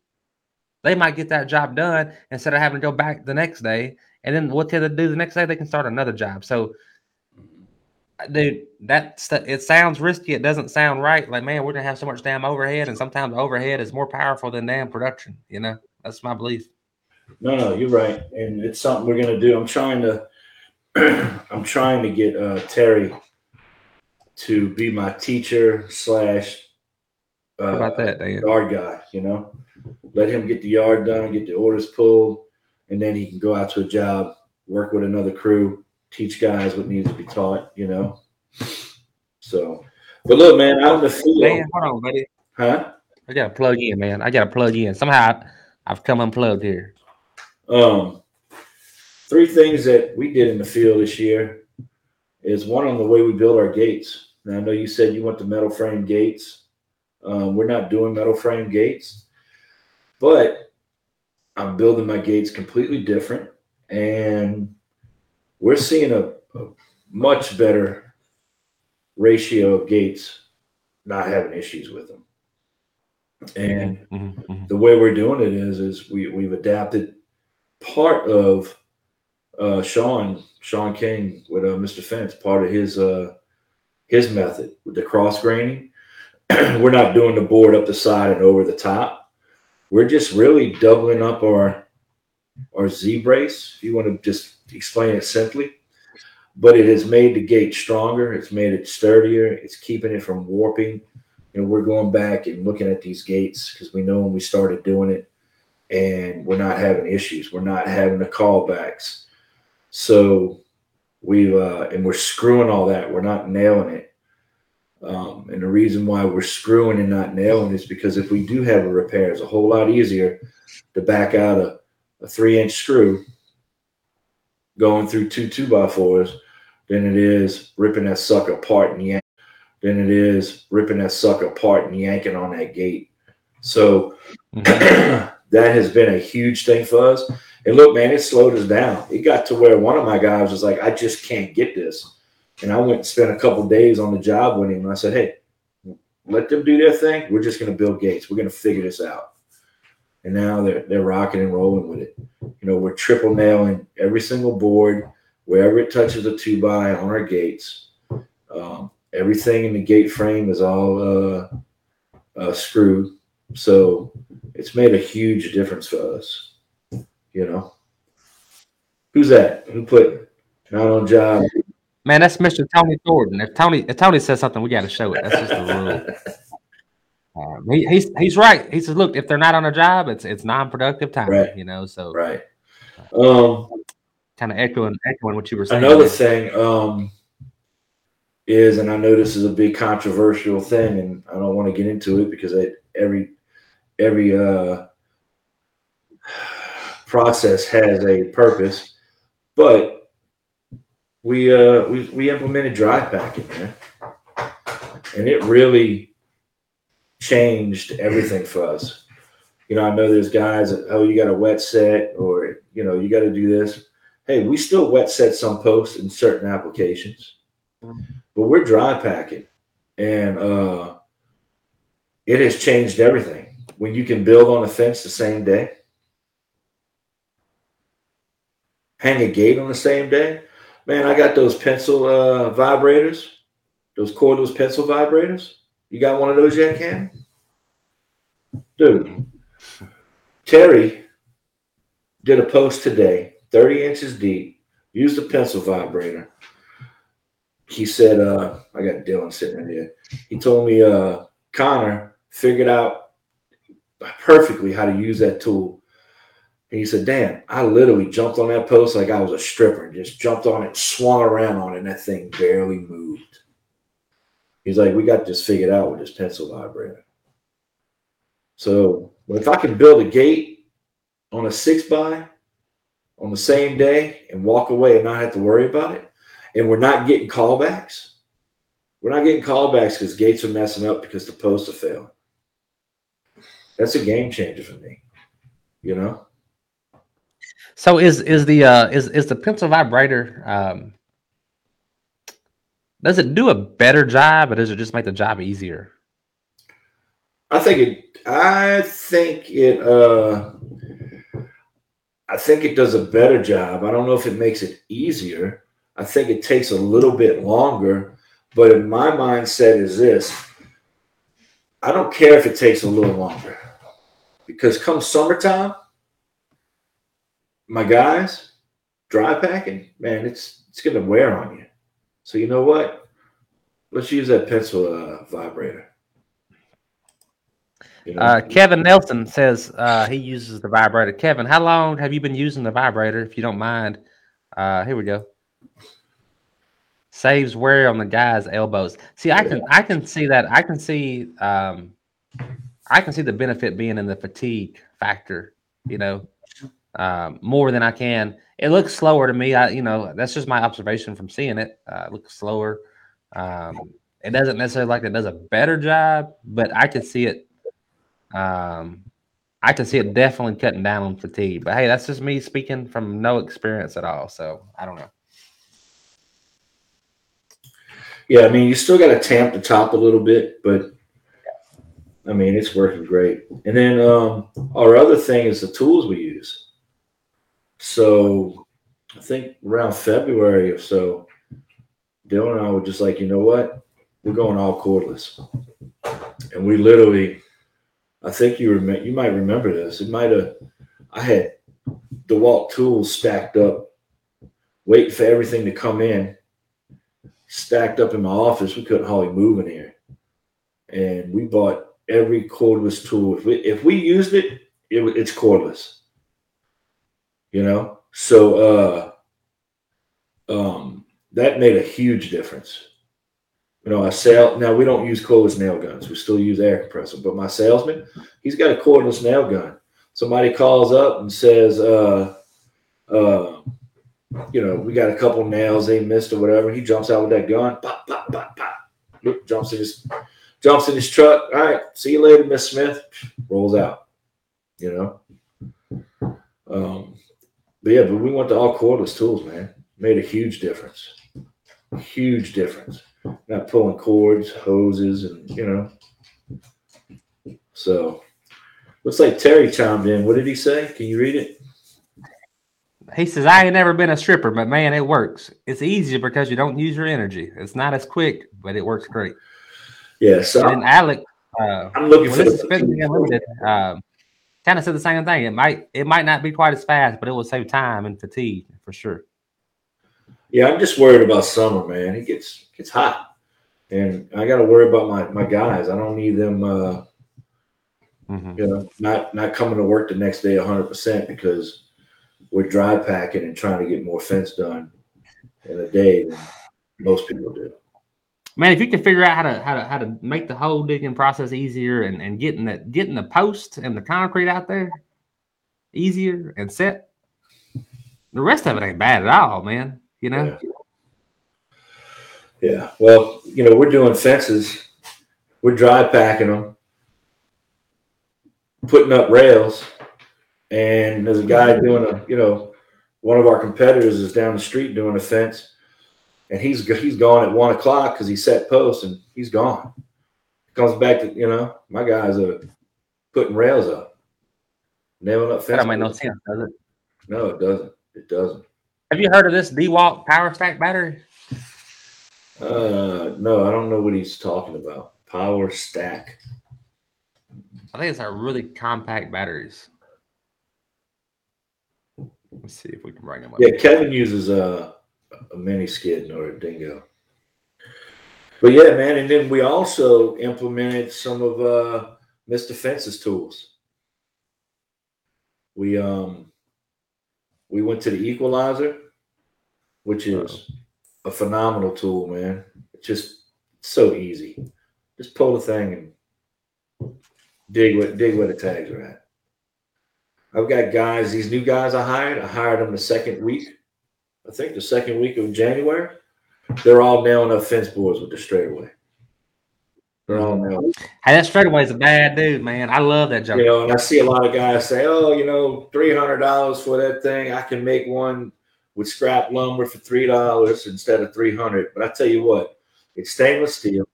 they might get that job done instead of having to go back the next day. And then what can they do the next day? They can start another job. So, uh, dude, that it sounds risky. It doesn't sound right. Like, man, we're gonna have so much damn overhead, and sometimes overhead is more powerful than damn production. You know, that's my belief. No, no, you're right, and it's something we're gonna do. I'm trying to, I'm trying to get uh, Terry to be my teacher slash uh, How about that, Dan? yard guy. You know, let him get the yard done, get the orders pulled, and then he can go out to a job, work with another crew, teach guys what needs to be taught. You know, so. But look, man, out in the field, Dan, hold on, buddy. huh? I gotta plug in, man. I gotta plug in. Somehow I've come unplugged here. Um, three things that we did in the field this year is one on the way we build our gates. Now I know you said you want the metal frame gates. Um, we're not doing metal frame gates, but I'm building my gates completely different, and we're seeing a, a much better ratio of gates not having issues with them. And Mhm, mhm. the way we're doing it is is we we've adapted part of uh, Sean Sean King with uh, Mr. Fence part of his uh, his method with the cross graining. we're not doing the board up the side and over the top. We're just really doubling up our our Z brace. If you want to just explain it simply, but it has made the gate stronger. It's made it sturdier. It's keeping it from warping. Know, we're going back and looking at these gates because we know when we started doing it, and we're not having issues. We're not having the callbacks. So we uh, and we're screwing all that. We're not nailing it. Um, and the reason why we're screwing and not nailing is because if we do have a repair, it's a whole lot easier to back out a, a three inch screw going through two two by fours than it is ripping that sucker apart and yank than it is ripping that sucker apart and yanking on that gate. So Mhm. that has been a huge thing for us. And look, man, it slowed us down. It got to where one of my guys was like, I just can't get this. And I went and spent a couple days on the job with him. And I said, Hey, let them do their thing. We're just going to build gates. We're going to figure this out. And now they're they're rocking and rolling with it. You know, we're triple nailing every single board wherever it touches a two by on our gates. Um, everything in the gate frame is all uh, uh, screwed. So it's made a huge difference for us. You know, who's that? Who put not on job? Man, that's Mr. Tony Thornton. If Tony if Tony says something, we got to show it. That's just the rule. Um, he, he's he's right. He says, look, if they're not on a job, it's it's non-productive time. Right. You know, so right. Um, kind of echoing echoing what you were saying. another thing um, is, and I know this is a big controversial thing, and I don't want to get into it because it, every every uh, process has a purpose, but we uh, we we implemented dry packing, man, and it really changed everything for us. you know, I know there's guys that, oh, you got a wet set or, you know, you got to do this. Hey, we still wet set some posts in certain applications, but we're dry packing. And uh, it has changed everything. When you can build on a fence the same day, hang a gate on the same day. Man, I got those pencil uh, vibrators, those cordless pencil vibrators. You got one of those yet, Cam? Dude, Terry did a post today, 30 inches deep, used a pencil vibrator. He said, uh, I got Dylan sitting right here. He told me uh, Connor figured out perfectly how to use that tool. And he said, Dan, I literally jumped on that post like I was a stripper and just jumped on it, swung around on it, and that thing barely moved. He's like, we got this figured out with this pencil vibrator. So if I can build a gate on a six by on the same day and walk away and not have to worry about it, and we're not getting callbacks, we're not getting callbacks because gates are messing up because the posts are failing. That's a game changer for me, you know. So is is the uh, is is the pencil vibrator? Um, does it do a better job, or does it just make the job easier? I think it. I think it. Uh, I think it does a better job. I don't know if it makes it easier. I think it takes a little bit longer. But in my mindset is this: I don't care if it takes a little longer, because come summertime, my guys, dry packing, man, it's it's gonna wear on you. So you know what? Let's use that pencil uh, vibrator. You know? uh, Kevin Nelson says uh, he uses the vibrator. Kevin, how long have you been using the vibrator? If you don't mind, uh, here we go. Saves wear on the guy's elbows. See, I can I can see that. I can see um, I can see the benefit being in the fatigue factor. You know, um, more than I can. It looks slower to me. I you know that's just my observation from seeing it. Uh, it looks slower. Um, it doesn't necessarily like it does a better job, but I can see it um, I can see it definitely cutting down on fatigue. But hey, that's just me speaking from no experience at all. So I don't know. Yeah, I mean, you still got to tamp the top a little bit, but I mean, it's working great. And then um, our other thing is the tools we use. So I think around February or so, Dylan and I were just like, you know what? We're going all cordless. And we literally I think you remember. You might remember this. It might have. I had DeWalt tools stacked up, waiting for everything to come in, stacked up in my office. We couldn't hardly move in here, and we bought every cordless tool. If we, if we used it, it it's cordless. You know, so uh, um, that made a huge difference you know, a sale now we don't use cordless nail guns. We still use air compressor. But my salesman, he's got a cordless nail gun. Somebody calls up and says, uh, uh, you know, we got a couple nails they missed or whatever. He jumps out with that gun, pop, pop, pop, pop. Look, jumps in his jumps in his truck. All right, see you later, Miss Smith. Rolls out. You know. Um, but yeah, but we went to all cordless tools, man. Made a huge difference. Huge difference not pulling cords, hoses, and you know. So looks like Terry chimed in. What did he say? Can you read it? He says, I ain't never been a stripper, but man, it works. It's easier because you don't use your energy. It's not as quick, but it works great. Yeah. So and Alec, uh, I'm looking for the unlimited, um, kind of said the same thing. It might it might not be quite as fast, but it will save time and fatigue for sure. Yeah, I'm just worried about summer, man. It gets gets hot, and I got to worry about my my guys. I don't need them, uh, mm-hmm. you know, not not coming to work the next day 100 percent because we're dry packing and trying to get more fence done in a day than most people do. Man, if you can figure out how to how to how to make the hole digging process easier and and getting that getting the post and the concrete out there easier and set, the rest of it ain't bad at all, man you know? Yeah. yeah. Well, you know, we're doing fences, we're dry packing them. putting up rails, and there's a guy doing a you know one of our competitors is down the street doing a fence, and he's he's gone at one o'clock because he set posts and he's gone. Comes back to you know my guys are putting rails up, nailing up. That don't make no sense, does it? No, it doesn't. It doesn't. Have you heard of this DeWalt Power Stack battery? Uh, no, I don't know what he's talking about. Power stack. I think it's our really compact batteries. Let's see if we can bring them up. Yeah, Kevin uses a, a mini skid or a dingo. But yeah, man, and then we also implemented some of uh Mr. Fence's tools. We um we went to the equalizer, which is a phenomenal tool, man. It's just so easy. Just pull the thing and dig what dig where the tags are at. I've got guys, these new guys I hired, I hired them the second week. I think the second week of January. They're all nailing up fence boards with the straightaway. They're all nailing. Hey, that straightaway is a bad dude, man. I love that job. You know, and I see a lot of guys say, "Oh, you know, three hundred dollars for that thing. I can make one with scrap lumber for three dollars instead of three hundred. But I tell you what, it's stainless steel.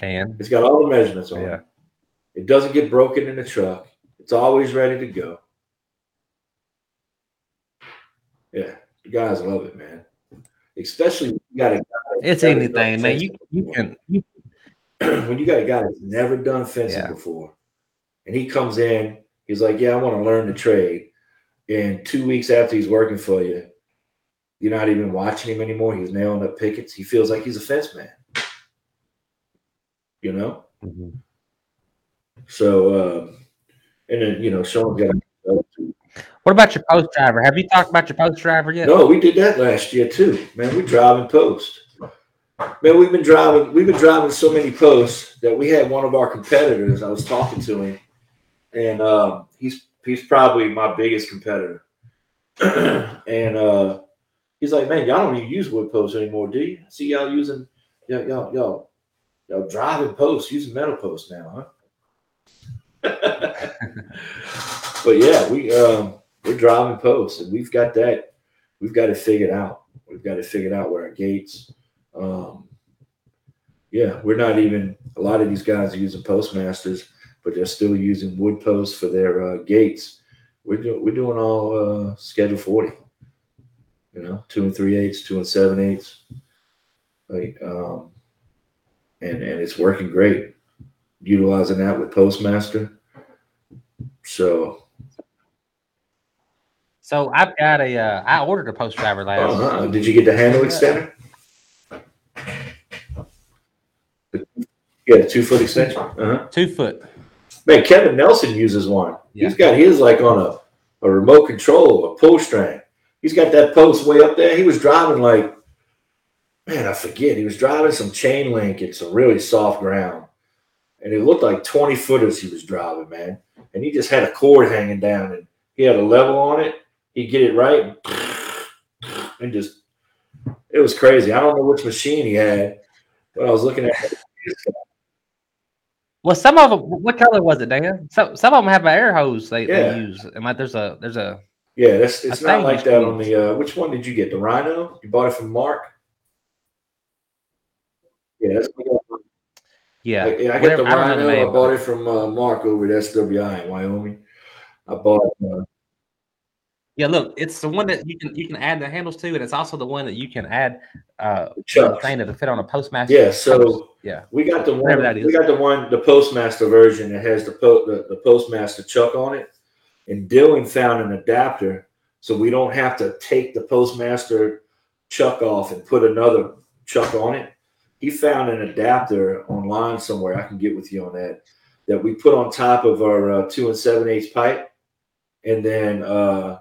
Man, It's got all the measurements on Yeah. it. It doesn't get broken in the truck. It's always ready to go. Yeah, the guys love it, man. Especially when you got a guy it's anything, man. You you can you, when you got a guy that's never done fencing Yeah. before, and he comes in, he's like, "Yeah, I want to learn the trade." And two weeks after he's working for you, you're not even watching him anymore. He's nailing up pickets. He feels like he's a fence man. You know. Mhm. So, um, and then you know, Sean's got. What about your post driver? Have you talked about your post driver yet? No, we did that last year too, man. We driving post. Man, we've been driving. We've been driving so many posts that we had one of our competitors. I was talking to him, and um, he's he's probably my biggest competitor. and uh, he's like, "Man, y'all don't even use wood posts anymore, do you? See y'all using y'all y'all y'all, y'all driving posts, using metal posts now, huh?" but yeah, we um, we're driving posts, and we've got that. We've got it figured out. We've got it figured out where our gates. Um, yeah, we're not even. A lot of these guys are using Postmasters, but they're still using wood posts for their uh, gates. We're doing we're doing all uh, Schedule Forty. You know, two and three eighths, two and seven eighths. Like, um, and and it's working great. Utilizing that with Postmaster. So So I've got a uh, I ordered a post driver last. Uh-huh. Did you get the handle extender? Yeah, two foot extension. Uh-huh. Two foot. Man, Kevin Nelson uses one. Yeah. He's got his like on a, a remote control, a pull string. He's got that post way up there. He was driving like, man, I forget. He was driving some chain link in some really soft ground. And it looked like 20 footers he was driving, man. And he just had a cord hanging down and he had a level on it. He'd get it right and just, it was crazy. I don't know which machine he had, but I was looking at Well, some of them. What color was it, Dan? Some some of them have an air hose they, Yeah. they use, and like there's a there's a Yeah, that's it's not like that on the. Uh, which one did you get? The Rhino? You bought it from Mark? Yeah, that's. yeah. yeah, I got whatever- the I don't know the Rhino. I name. bought it from uh, Mark over at SWI in Wyoming. I bought. Uh, Yeah, look, it's the one that you can you can add the handles to, and it's also the one that you can add uh Chuck. thing to fit on a postmaster. Yeah, so post. yeah, we got the one. We got the one, the Postmaster version that has the, po- the the Postmaster chuck on it. And Dylan found an adapter, so we don't have to take the Postmaster chuck off and put another chuck on it. He found an adapter online somewhere. I can get with you on that. That we put on top of our uh, two and seven eighths pipe, and then uh,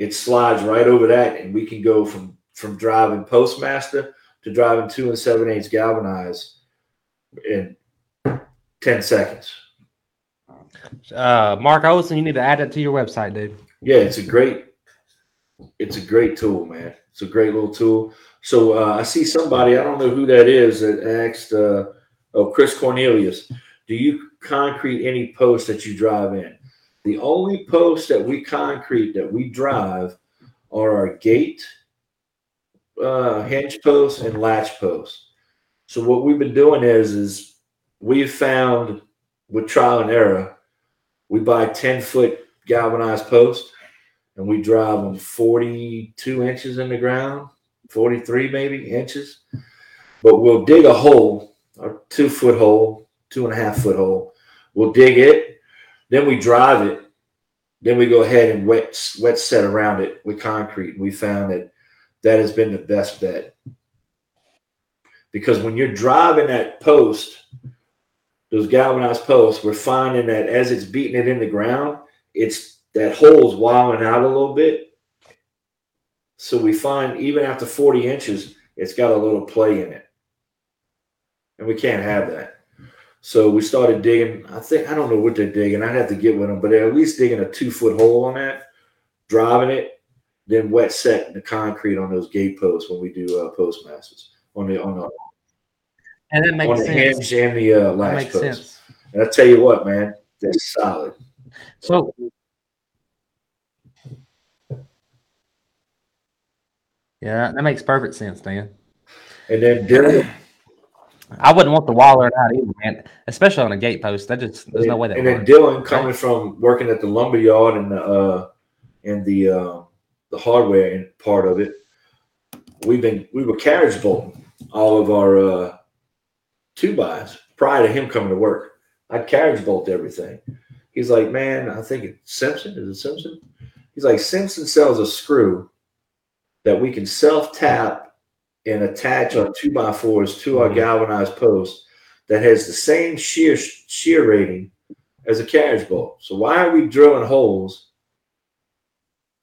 it slides right over that, and we can go from from driving Postmaster to driving two and seven eighths galvanized in 10 seconds. uh, Mark Olson, you need to add that to your website, dude. Yeah, it's a great, it's a great tool, man. It's a great little tool. So uh, I see somebody, I don't know who that is, that asked, uh, oh, Chris Cornelius, do you concrete any posts that you drive in? The only posts that we concrete that we drive are our gate uh, hinge posts and latch posts. So what we've been doing is is we've found with trial and error, we buy 10 foot galvanized posts and we drive them 42 inches in the ground, 43 maybe inches. But we'll dig a hole, a two foot hole, two and a half foot hole. We'll dig it, then we drive it, then we go ahead and wet wet set around it with concrete. And we found that that has been the best bet because when you're driving that post, those galvanized posts, we're finding that as it's beating it in the ground, it's that hole's wilding out a little bit. So we find even after 40 inches, it's got a little play in it. And we can't have that. So we started digging. I think I don't know what they're digging. I'd have to get with them, but they're at least digging a two foot hole on that, driving it, then wet set the concrete on those gate posts when we do uh, postmasters on the on the and that makes on the sense. hinge and the uh, makes post. sense. And I tell you what, man, that's solid. So yeah, that makes perfect sense, Dan. And then Dylan, I wouldn't want the wall or out either, man. Especially on a gate post. That just there's no way that and then. Dylan coming from working at the lumber yard and the uh, and the uh, the hardware and part of it, we've been we were carriage bolting all of our uh, two buys prior to him coming to work. I'd carriage bolt everything. He's like, man, I think it's Simpson. Is it Simpson? He's like, Simpson sells a screw that we can self tap and attach our two by fours to our Mhm. galvanized post that has the same shear shear rating as a carriage bolt. So why are we drilling holes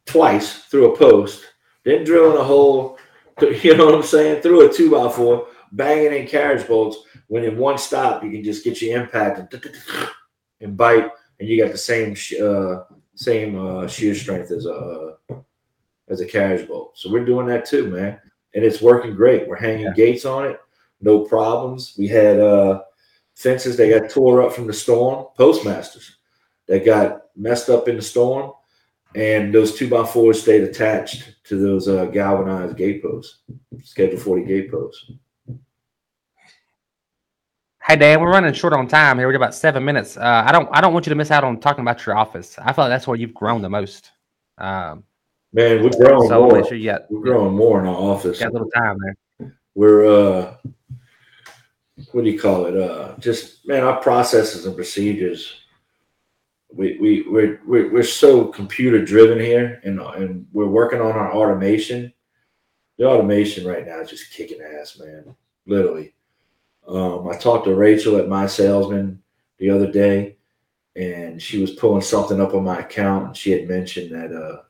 twice through a post, then drilling a hole, you know what I'm saying, through a two by four, banging in carriage bolts when in one stop you can just get your impact and, and bite, and you got the same uh, same uh, shear strength as a as a carriage bolt. So we're doing that too, man, and it's working great. We're hanging Yeah. gates on it, no problems. We had uh, fences that got tore up from the storm, postmasters that got messed up in the storm, and those two by fours stayed attached to those uh, galvanized gate posts, Schedule 40 gate posts. Hey Dan, we're running short on time here. We got about seven minutes. Uh, I don't I don't want you to miss out on talking about your office. I feel like that's where you've grown the most. Um, Man, we're growing so more. sure you got, We're growing more in our office. got a little time there. We're uh, what do you call it? Uh, just man, our processes and procedures. We we we're we're, we're so computer driven here, and and we're working on our automation. The automation right now is just kicking ass, man. Literally. Um, I talked to Rachel at MySalesman the other day, and she was pulling something up on my account, and she had mentioned that uh,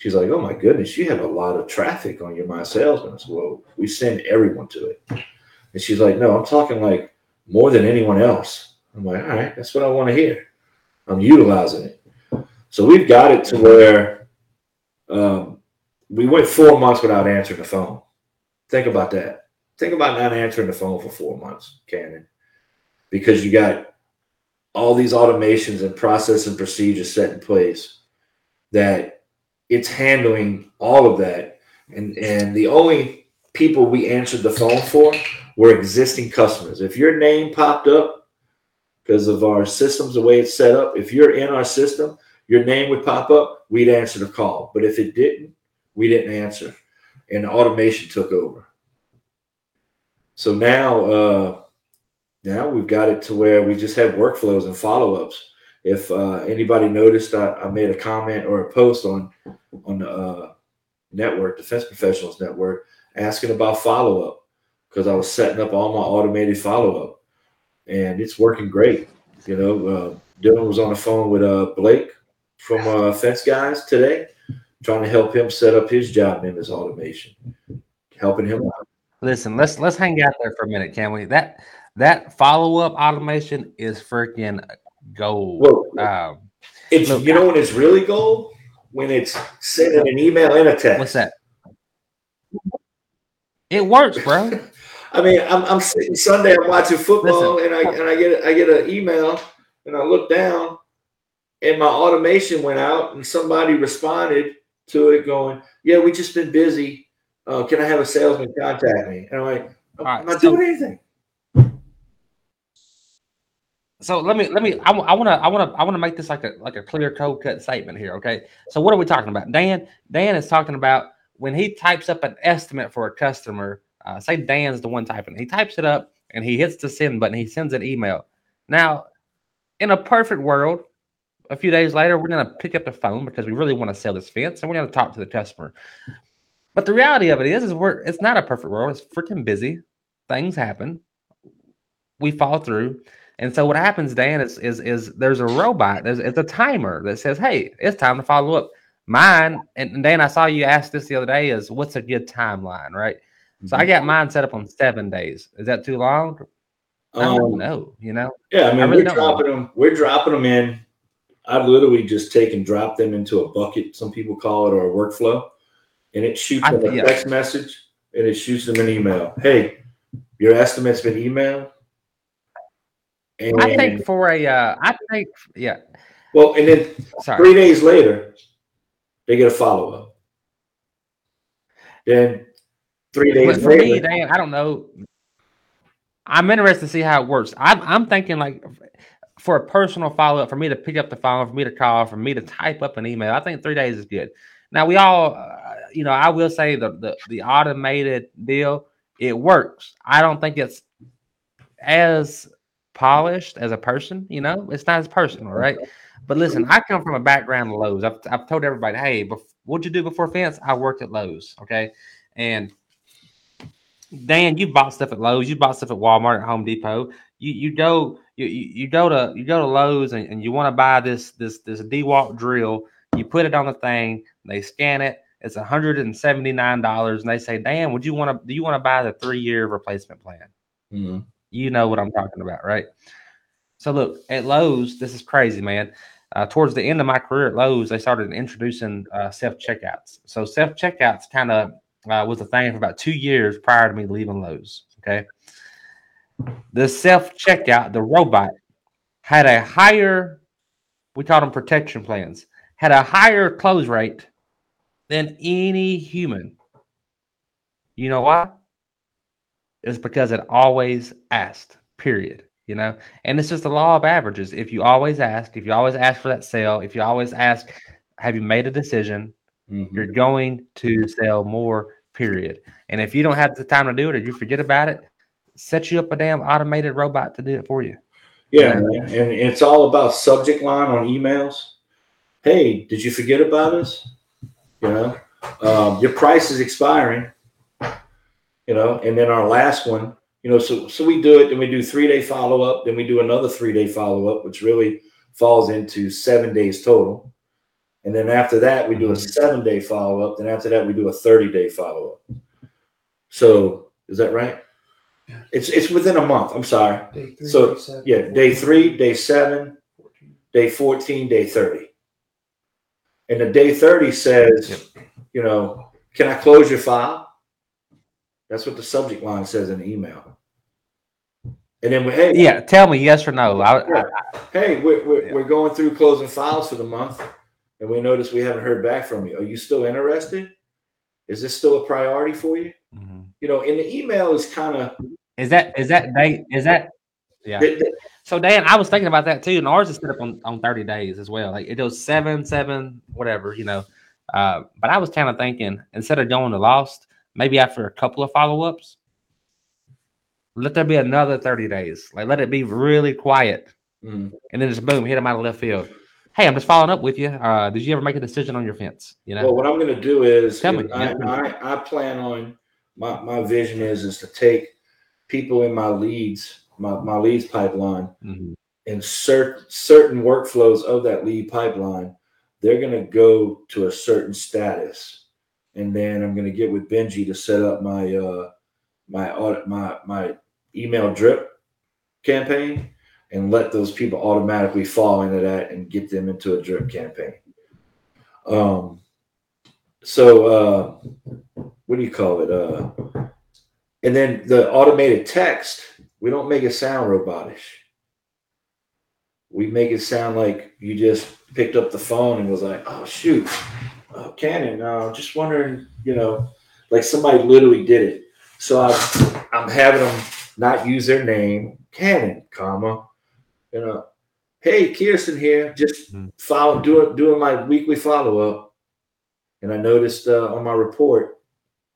she's like, "Oh my goodness, you have a lot of traffic on your MySalesman." I said, "Well, we send everyone to it," and she's like, "No, I'm talking like more than anyone else." I'm like, "All right, that's what I want to hear. I'm utilizing it." So we've got it to where um, we went four months without answering the phone. Think about that. Think about not answering the phone for four months, Cannon, because you got all these automations and process and procedures set in place that it's handling all of that. And and the only people we answered the phone for were existing customers. If your name popped up because of our systems, the way it's set up, if you're in our system, your name would pop up, we'd answer the call. But if it didn't, we didn't answer. And automation took over. So now, uh, now we've got it to where we just have workflows and follow-ups. If uh, anybody noticed, I, I made a comment or a post on on the uh, network, the Fence Professionals Network, asking about follow-up because I was setting up all my automated follow-up, and it's working great. You know, uh, Dylan was on the phone with uh, Blake from uh, Fence Guys today, trying to help him set up his job in his automation, helping him out. Listen, let's let's hang out there for a minute, can we? That that follow up automation is freaking gold. Well, Um, It's Look, you know when it's really gold when it's sending an email and a text. what's that? It works, bro. I mean, I'm, I'm sitting Sunday, I'm watching football, and I and I get I get an email, and I look down, and my automation went out, and somebody responded to it, going, "Yeah, we just been busy. Uh, can I have a salesman contact me?" And I'm like, "I'm right, not so- doing anything." So let me let me I want to I want to I want to make this like a like a clear code cut statement here, okay? So what are we talking about? Dan Dan is talking about when he types up an estimate for a customer. Uh, say Dan's the one typing. He types it up and he hits the send button. He sends an email. Now, in a perfect world, a few days later, we're gonna pick up the phone because we really want to sell this fence and we're gonna talk to the customer. But the reality of it is, is we're it's not a perfect world. It's freaking busy. Things happen. We fall through. And so what happens, Dan, is is is there's a robot, there's it's a timer that says, Hey, it's time to follow up. Mine, and Dan, I saw you ask this the other day, is what's a good timeline, right? So I got mine set up on seven days. Is that too long? I don't Um, know, you know. Yeah, I mean, I really we're don't know. dropping them. We're dropping them in. I literally just take and drop them into a bucket. Some people call it or a workflow, and it shoots I- them a yeah. text message and it shoots them an email. Hey, your estimate's been emailed. And I think for a uh I think yeah, well, and then sorry. three days later, they get a follow up. Then three days But for me, later, Dan, I don't know. I'm interested to see how it works. I'm, I'm thinking like for a personal follow up, for me to pick up the phone, for me to call, for me to type up an email. I think three days is good. Now we all, uh, you know, I will say the, the the automated deal it works. I don't think it's as polished as a person. You know, it's not as personal, right? But listen, I come from a background of Lowe's. I've, I've told everybody, hey, bef- what'd you do before fence? I worked at Lowe's. Okay, and Dan, you bought stuff at Lowe's, you bought stuff at Walmart, at Home Depot. You you go you you, go to you go to Lowe's and, and you want to buy this this this DeWalt drill. You put it on the thing, they scan it. It's $179, and they say, Dan, would you want to do you want to buy the three-year replacement plan? Mhm. You know what I'm talking about, right? So look at Lowe's. This is crazy, man. Uh, towards the end of my career at Lowe's, they started introducing uh, self checkouts. So self checkouts kind of uh, was a thing for about two years prior to me leaving Lowe's. Okay, the self checkout, the robot, had a higher, we call them protection plans, had a higher close rate than any human. You know why? It's because it always asked, period. You know, and it's just the law of averages. If you always ask, if you always ask for that sale, if you always ask, have you made a decision? Mhm. You're going to sell more, period. And if you don't have the time to do it or you forget about it, set you up a damn automated robot to do it for you. Yeah, and it's all about subject line on emails. Hey, did you forget about us? You know, um, your price is expiring. You know, and then our last one, you know, so so we do it, then we do three day follow up, then we do another three day follow up, which really falls into seven days total. And then after that, we do a Mhm. seven day follow up. Then after that, we do a 30 day follow up. So is that right? Yeah. It's it's within a month. I'm sorry. Day three, So, day seven, Yeah, day three, day seven, 14. day 14, day 30. And the day 30 says, you know, can I close your file? That's what the subject line says in the email. And then we, hey, Yeah, tell me yes or no. I, I, hey, we're, we're, Yeah. we're going through closing files for the month, and we notice we haven't heard back from you. Are you still interested? Is this still a priority for you? Mhm. You know, and the email is kind of Is that is that date? Is that yeah? So Dan, I was thinking about that too, and ours is set up on, on 30 days as well. Like it goes seven, seven, whatever, you know. Uh, but I was kind of thinking instead of going to lost, maybe after a couple of follow-ups, let there be another 30 days. Like let it be really quiet. Mm. And then just boom, hit them out of left field. Hey, I'm just following up with you. Uh, did you ever make a decision on your fence? You know, Well, what I'm going to do is, Tell me. I, I, I plan on my, my vision is is to take people in my leads, my, my leads pipeline, Mhm. and certain certain workflows of that lead pipeline. They're going to go to a certain status, and then I'm to get with Benji to set up my uh, my audit my my email drip campaign and let those people automatically fall into that and get them into a drip campaign. Um, so uh, what do you call it? Uh, and then the automated text, we don't make it sound robotish. we make it sound like you just picked up the phone and was like, "Oh shoot, oh, Cannon, uh, just wondering, you know, like somebody literally did it." So I'm I'm having them not use their name, Cannon, comma, you know, hey, Kirsten here, just Mhm. follow doing doing my weekly follow up, and I noticed uh, on my report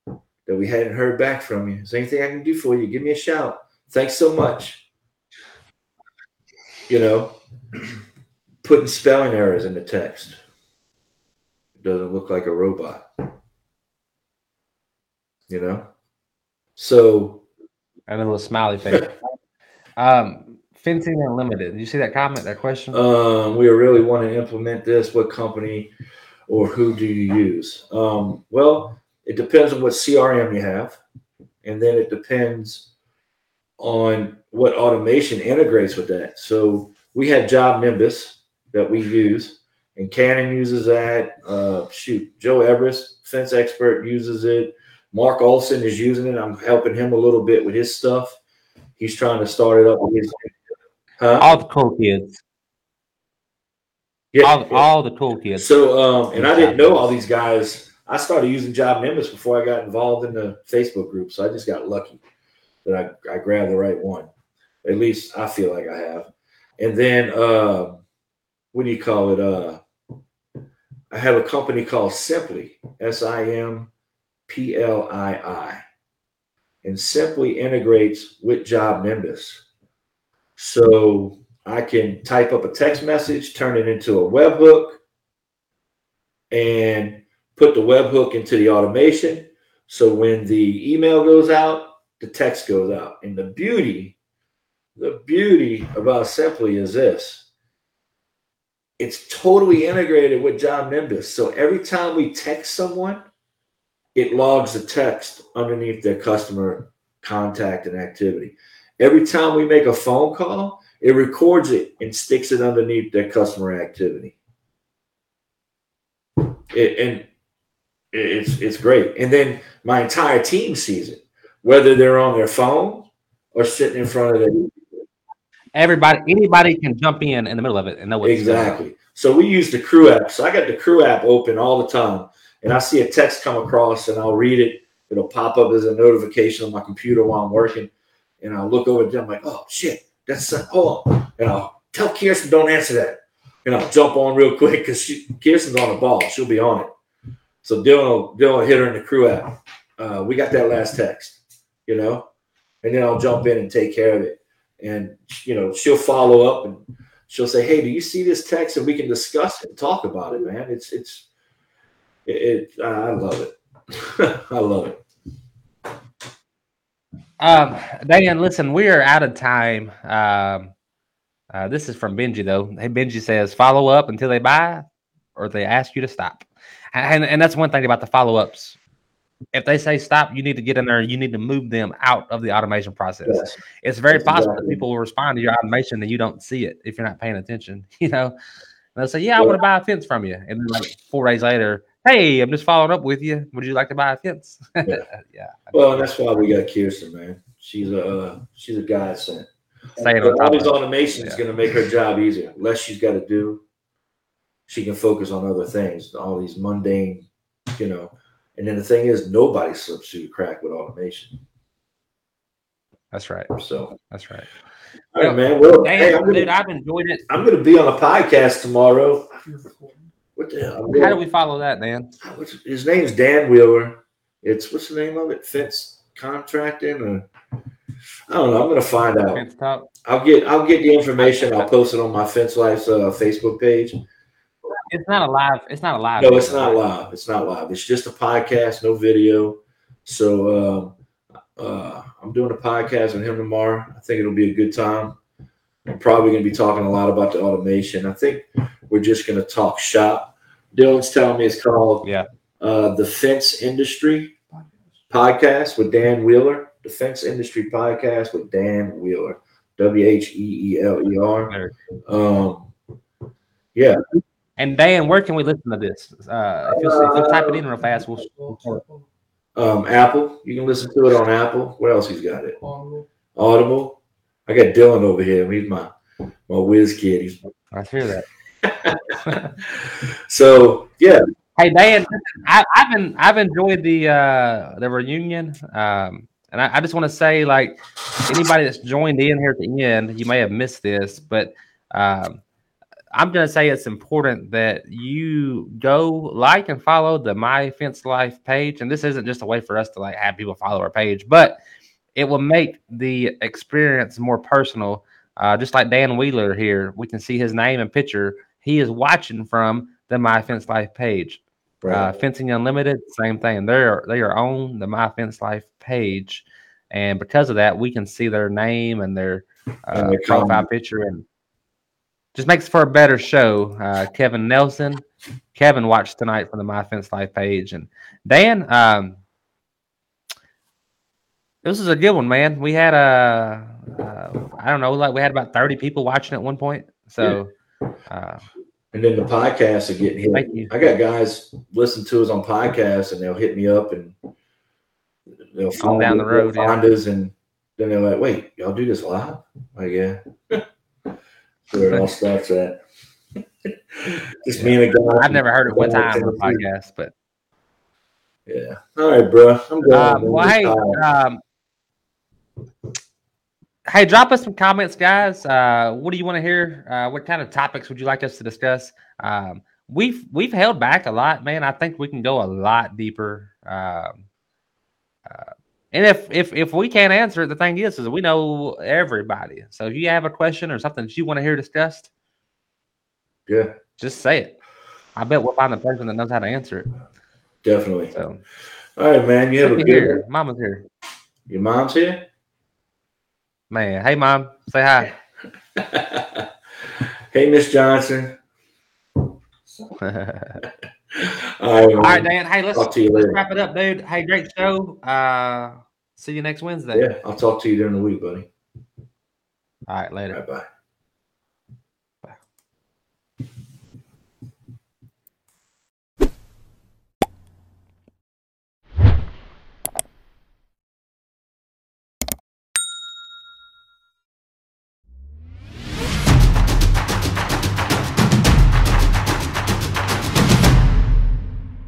that we hadn't heard back from you. Is there anything I can do for you? Give me a shout. Thanks so much. You know, putting spelling errors in the text. Doesn't look like a robot. You know? So And a little smiley face. um, fencing unlimited. Did you see that comment? That question? um, we really want to implement this. What company or who do you use? Um, well, it depends on what CRM you have, and then it depends on what automation integrates with that. So we have Job Nimbus that we use, and Cannon uses that. Uh, shoot, Joe Everest, fence expert, uses it. Mark Olson is using it. I'm helping him a little bit with his stuff. He's trying to start it up with his. Huh? all the cool kids. Yeah. All, all the cool kids. So, um, and I didn't know all these guys. I started using Job Nimbus before I got involved in the Facebook group. So I just got lucky that I, I grabbed the right one. At least I feel like I have. And then, uh, what do you call it? Uh, I have a company called Simply, S I M P L I I. And Simply integrates with Job Nimbus. So I can type up a text message, turn it into a webhook, and put the webhook into the automation. So when the email goes out, the text goes out. And the beauty, the beauty about Simply is this it's totally integrated with Job Nimbus. So every time we text someone, it logs the text underneath their customer contact and activity. Every time we make a phone call, it records it and sticks it underneath their customer activity. It, and it's it's great. And then my entire team sees it, whether they're on their phone or sitting in front of their Everybody, anybody can jump in in the middle of it and know what exactly. So we use the Crew app. So I got the Crew app open all the time, and I see a text come across, and I'll read it. It'll pop up as a notification on my computer while I'm working, and I'll look over at them like, "Oh shit, that's uh, hold on," and I'll tell Kirsten don't answer that, and I'll jump on real quick because Kirsten's on the ball. She'll be on it. So Dylan will, Dylan will hit her in the Crew app. Uh, we got that last text, you know, and then I'll jump in and take care of it, and you know she'll follow up and she'll say, "Hey, do you see this text?" And we can discuss it and talk about it, man. It's it's it. it I love it. I love it. Um, Dan, listen, we are out of time. Um, uh, this is from Benji though. Hey, Benji says, follow up until they buy, or they ask you to stop. And and that's one thing about the follow ups. If they say stop, you need to get in there. You need to move them out of the automation process. Yes. It's very That's possible exactly. that people will respond to your automation and you don't see it if you're not paying attention. You know, and they'll say, "Yeah, I want to buy a fence from you," and then like four days later, "Hey, I'm just following up with you. Would you like to buy a fence?" Yeah. yeah. Well, and that's why we got Kirsten, man. She's a uh, she's a godsend. Staying on All these automation is Yeah. going to make her job easier. Less she's got to do. She can focus on other things. All these mundane, you know. And then the thing is, nobody slips through the crack with automation. That's right. So, That's right. all right, man. Well, Dan, hey, I'm dude, gonna, I've enjoyed it. I'm gonna be on a podcast tomorrow. What the hell? How do we follow that? What's, his name's Dan Wheeler. It's what's the name of it? Fence contracting or I don't know. I'm gonna find out. I'll get I'll get the information. I'll post it on my Fence Life's uh, Facebook page. It's not a live. It's not a live. No, it's not live. It's not live. It's just a podcast, no video. So um, uh, I'm doing a podcast with him tomorrow. I think it'll be a good time. I'm probably going to be talking a lot about the automation. I think we're just going to talk shop. Dylan's telling me it's called Yeah. uh, the Fence Industry Podcast with Dan Wheeler. The Fence Industry Podcast with Dan Wheeler. W H E E L E R. Um, yeah, And Dan, where can we listen to this? Uh, if you'll, if you'll type it in real fast, we'll. um, Apple. You can listen to it on Apple. What else he's got it? Audible. I got Dylan over here. He's my my whiz kid. He's I hear that. so yeah, Hey Dan, I, have been I've enjoyed the uh, the reunion, um, and I, I just want to say, like anybody that's joined in here at the end, you may have missed this, but um, I'm going to say it's important that you go like and follow the My Fence Life page, and this isn't just a way for us to like have people follow our page, but it will make the experience more personal. Uh, just like Dan Wheeler here, we can see his name and picture. He is watching from the My Fence Life page. Right. Uh, Fencing Unlimited, same thing. They're they are on the My Fence Life page, and because of that, we can see their name and their uh, and profile picture, and just makes for a better show. Uh, Kevin Nelson, Kevin watched tonight from the My Fence Life page, and Dan. Um, this is a good one, man. We had a, uh, I don't know, like we had about thirty people watching at one point. So, uh, and then the podcasts are getting hit. I got guys listen to us on podcasts and they'll hit me up and they'll find down the road, find yeah. us, and then they're like, "Wait, y'all do this live?" Like, yeah. Where it all starts at. Just me and a guy. I've never heard it one time on a podcast, but yeah. All right, bro. I'm going. Um, well, hey, um, Hey, drop us some comments, guys. Uh, what do you want to hear? Uh, what kind of topics would you like us to discuss? Um, we've we've held back a lot, man. I think we can go a lot deeper. Um, uh, and if if if we can't answer it, the thing is, is we know everybody. So if you have a question or something that you want to hear discussed, yeah, just say it. I bet we'll find the person that knows how to answer it. Definitely. So, all right, man. You have a good. Here. Mama's here. Your mom's here. Man, hey mom, say hi. hey, Miss Johnson. All right, All right, Dan. Hey, let's, let's wrap it up, dude. Hey, great show. Uh, see you next Wednesday. Yeah, I'll talk to you during the week, buddy. All right, later. Bye bye.